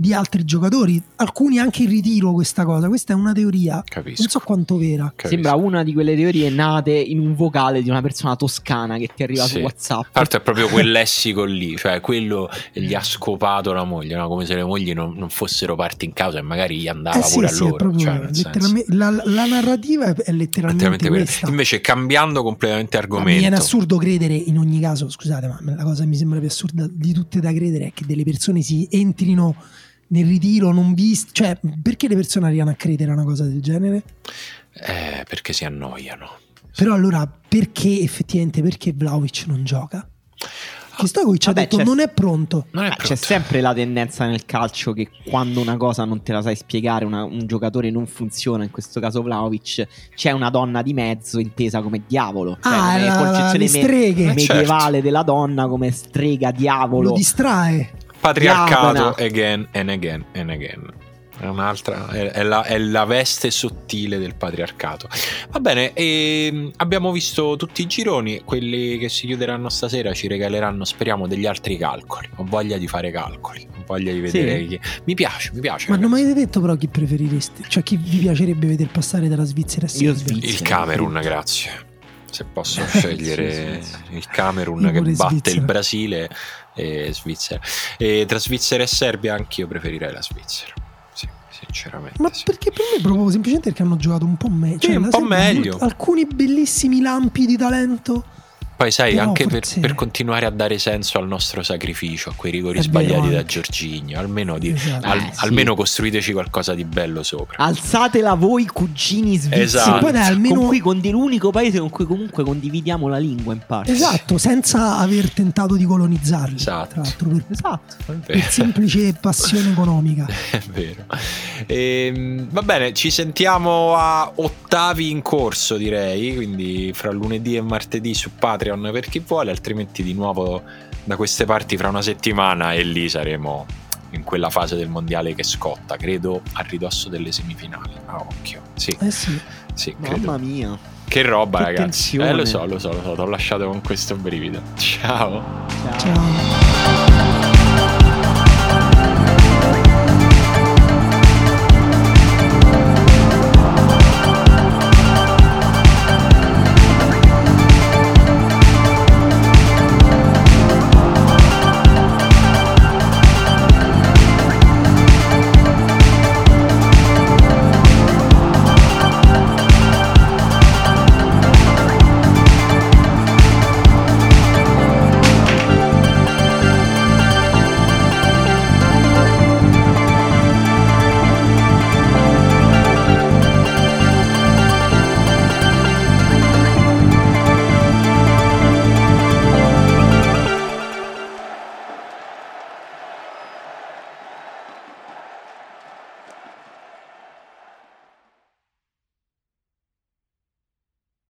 di altri giocatori, alcuni anche in ritiro questa cosa, questa è una teoria, Capisco. non so quanto vera. capisco. Sembra una di quelle teorie nate in un vocale di una persona toscana che ti arriva Sì. su WhatsApp. Tra l'altro è proprio quel lessico lì, cioè quello gli ha scopato la moglie, no? come se le mogli non, non fossero parti in causa e magari gli andava Eh sì, pure sì, a è loro. proprio cioè, letteralmente- la, la narrativa è, è letteralmente letteralmente questa. Invece cambiando completamente Ma Mi argomento, viene assurdo credere in ogni caso, scusate, ma la cosa che mi sembra più assurda di tutte da credere è che delle persone si entrino nel ritiro non viste, cioè perché le persone arrivano a credere a una cosa del genere? eh, perché si annoiano. Però allora perché effettivamente perché Vlaovic non gioca? Che Stokovic ha detto non è pronto. Non è Ma pronto. c'è sempre la tendenza nel calcio che quando una cosa non te la sai spiegare, una- un giocatore non funziona, in questo caso Vlaovic, c'è una donna di mezzo intesa come diavolo. Cioè, Ah, come la- concezione le streghe. Eh, medievale certo. della donna come strega, diavolo. Lo distrae. Patriarcato again and again and again. È un'altra, è, è la, è la veste sottile del patriarcato. Va bene, e abbiamo visto tutti i gironi. Quelli che si chiuderanno stasera ci regaleranno, speriamo, degli altri calcoli. Ho voglia di fare calcoli, ho voglia di vedere Sì. chi. Mi piace, mi piace. Ma non mi ragazzi. avete detto però chi preferireste? Cioè chi vi piacerebbe vedere passare dalla Svizzera a Io Serbia? Svizzera. Il Camerun, grazie. Se posso *laughs* scegliere Sì, sì, sì. il Camerun che batte Svizzera. il Brasile e Svizzera. E tra Svizzera e Serbia anch'io preferirei la Svizzera. Sì, sinceramente. Ma perché per me proprio semplicemente perché hanno giocato un po' meglio. Sì, un po' meglio. Alcuni bellissimi lampi di talento. Poi sai, Però anche per, forse- per continuare a dare senso al nostro sacrificio, a quei rigori È sbagliati vero da. Giorginio, almeno, di- Esatto. al- Eh, sì. almeno costruiteci qualcosa di bello sopra. Alzatela voi cugini svizzeri. Esatto. Poi dai, almeno- Con cui condi- l'unico paese con cui comunque condividiamo la lingua in parte. Esatto, senza aver tentato di colonizzarli. Esatto. Tra l'altro, per, Esatto. per semplice passione economica. *laughs* È vero. Ehm, va bene, ci sentiamo a ottavi in corso, direi. Quindi fra lunedì e martedì su Patreon per chi vuole, altrimenti di nuovo da queste parti fra una settimana e lì saremo in quella fase del mondiale che scotta, credo a ridosso delle semifinali. A occhio. Sì, Eh sì. sì, credo. Mamma mia. Che roba, Che ragazzi. tensione. Eh, lo so, lo so, lo so, ti ho lasciato con questo brivido. Ciao. Ciao. Ciao.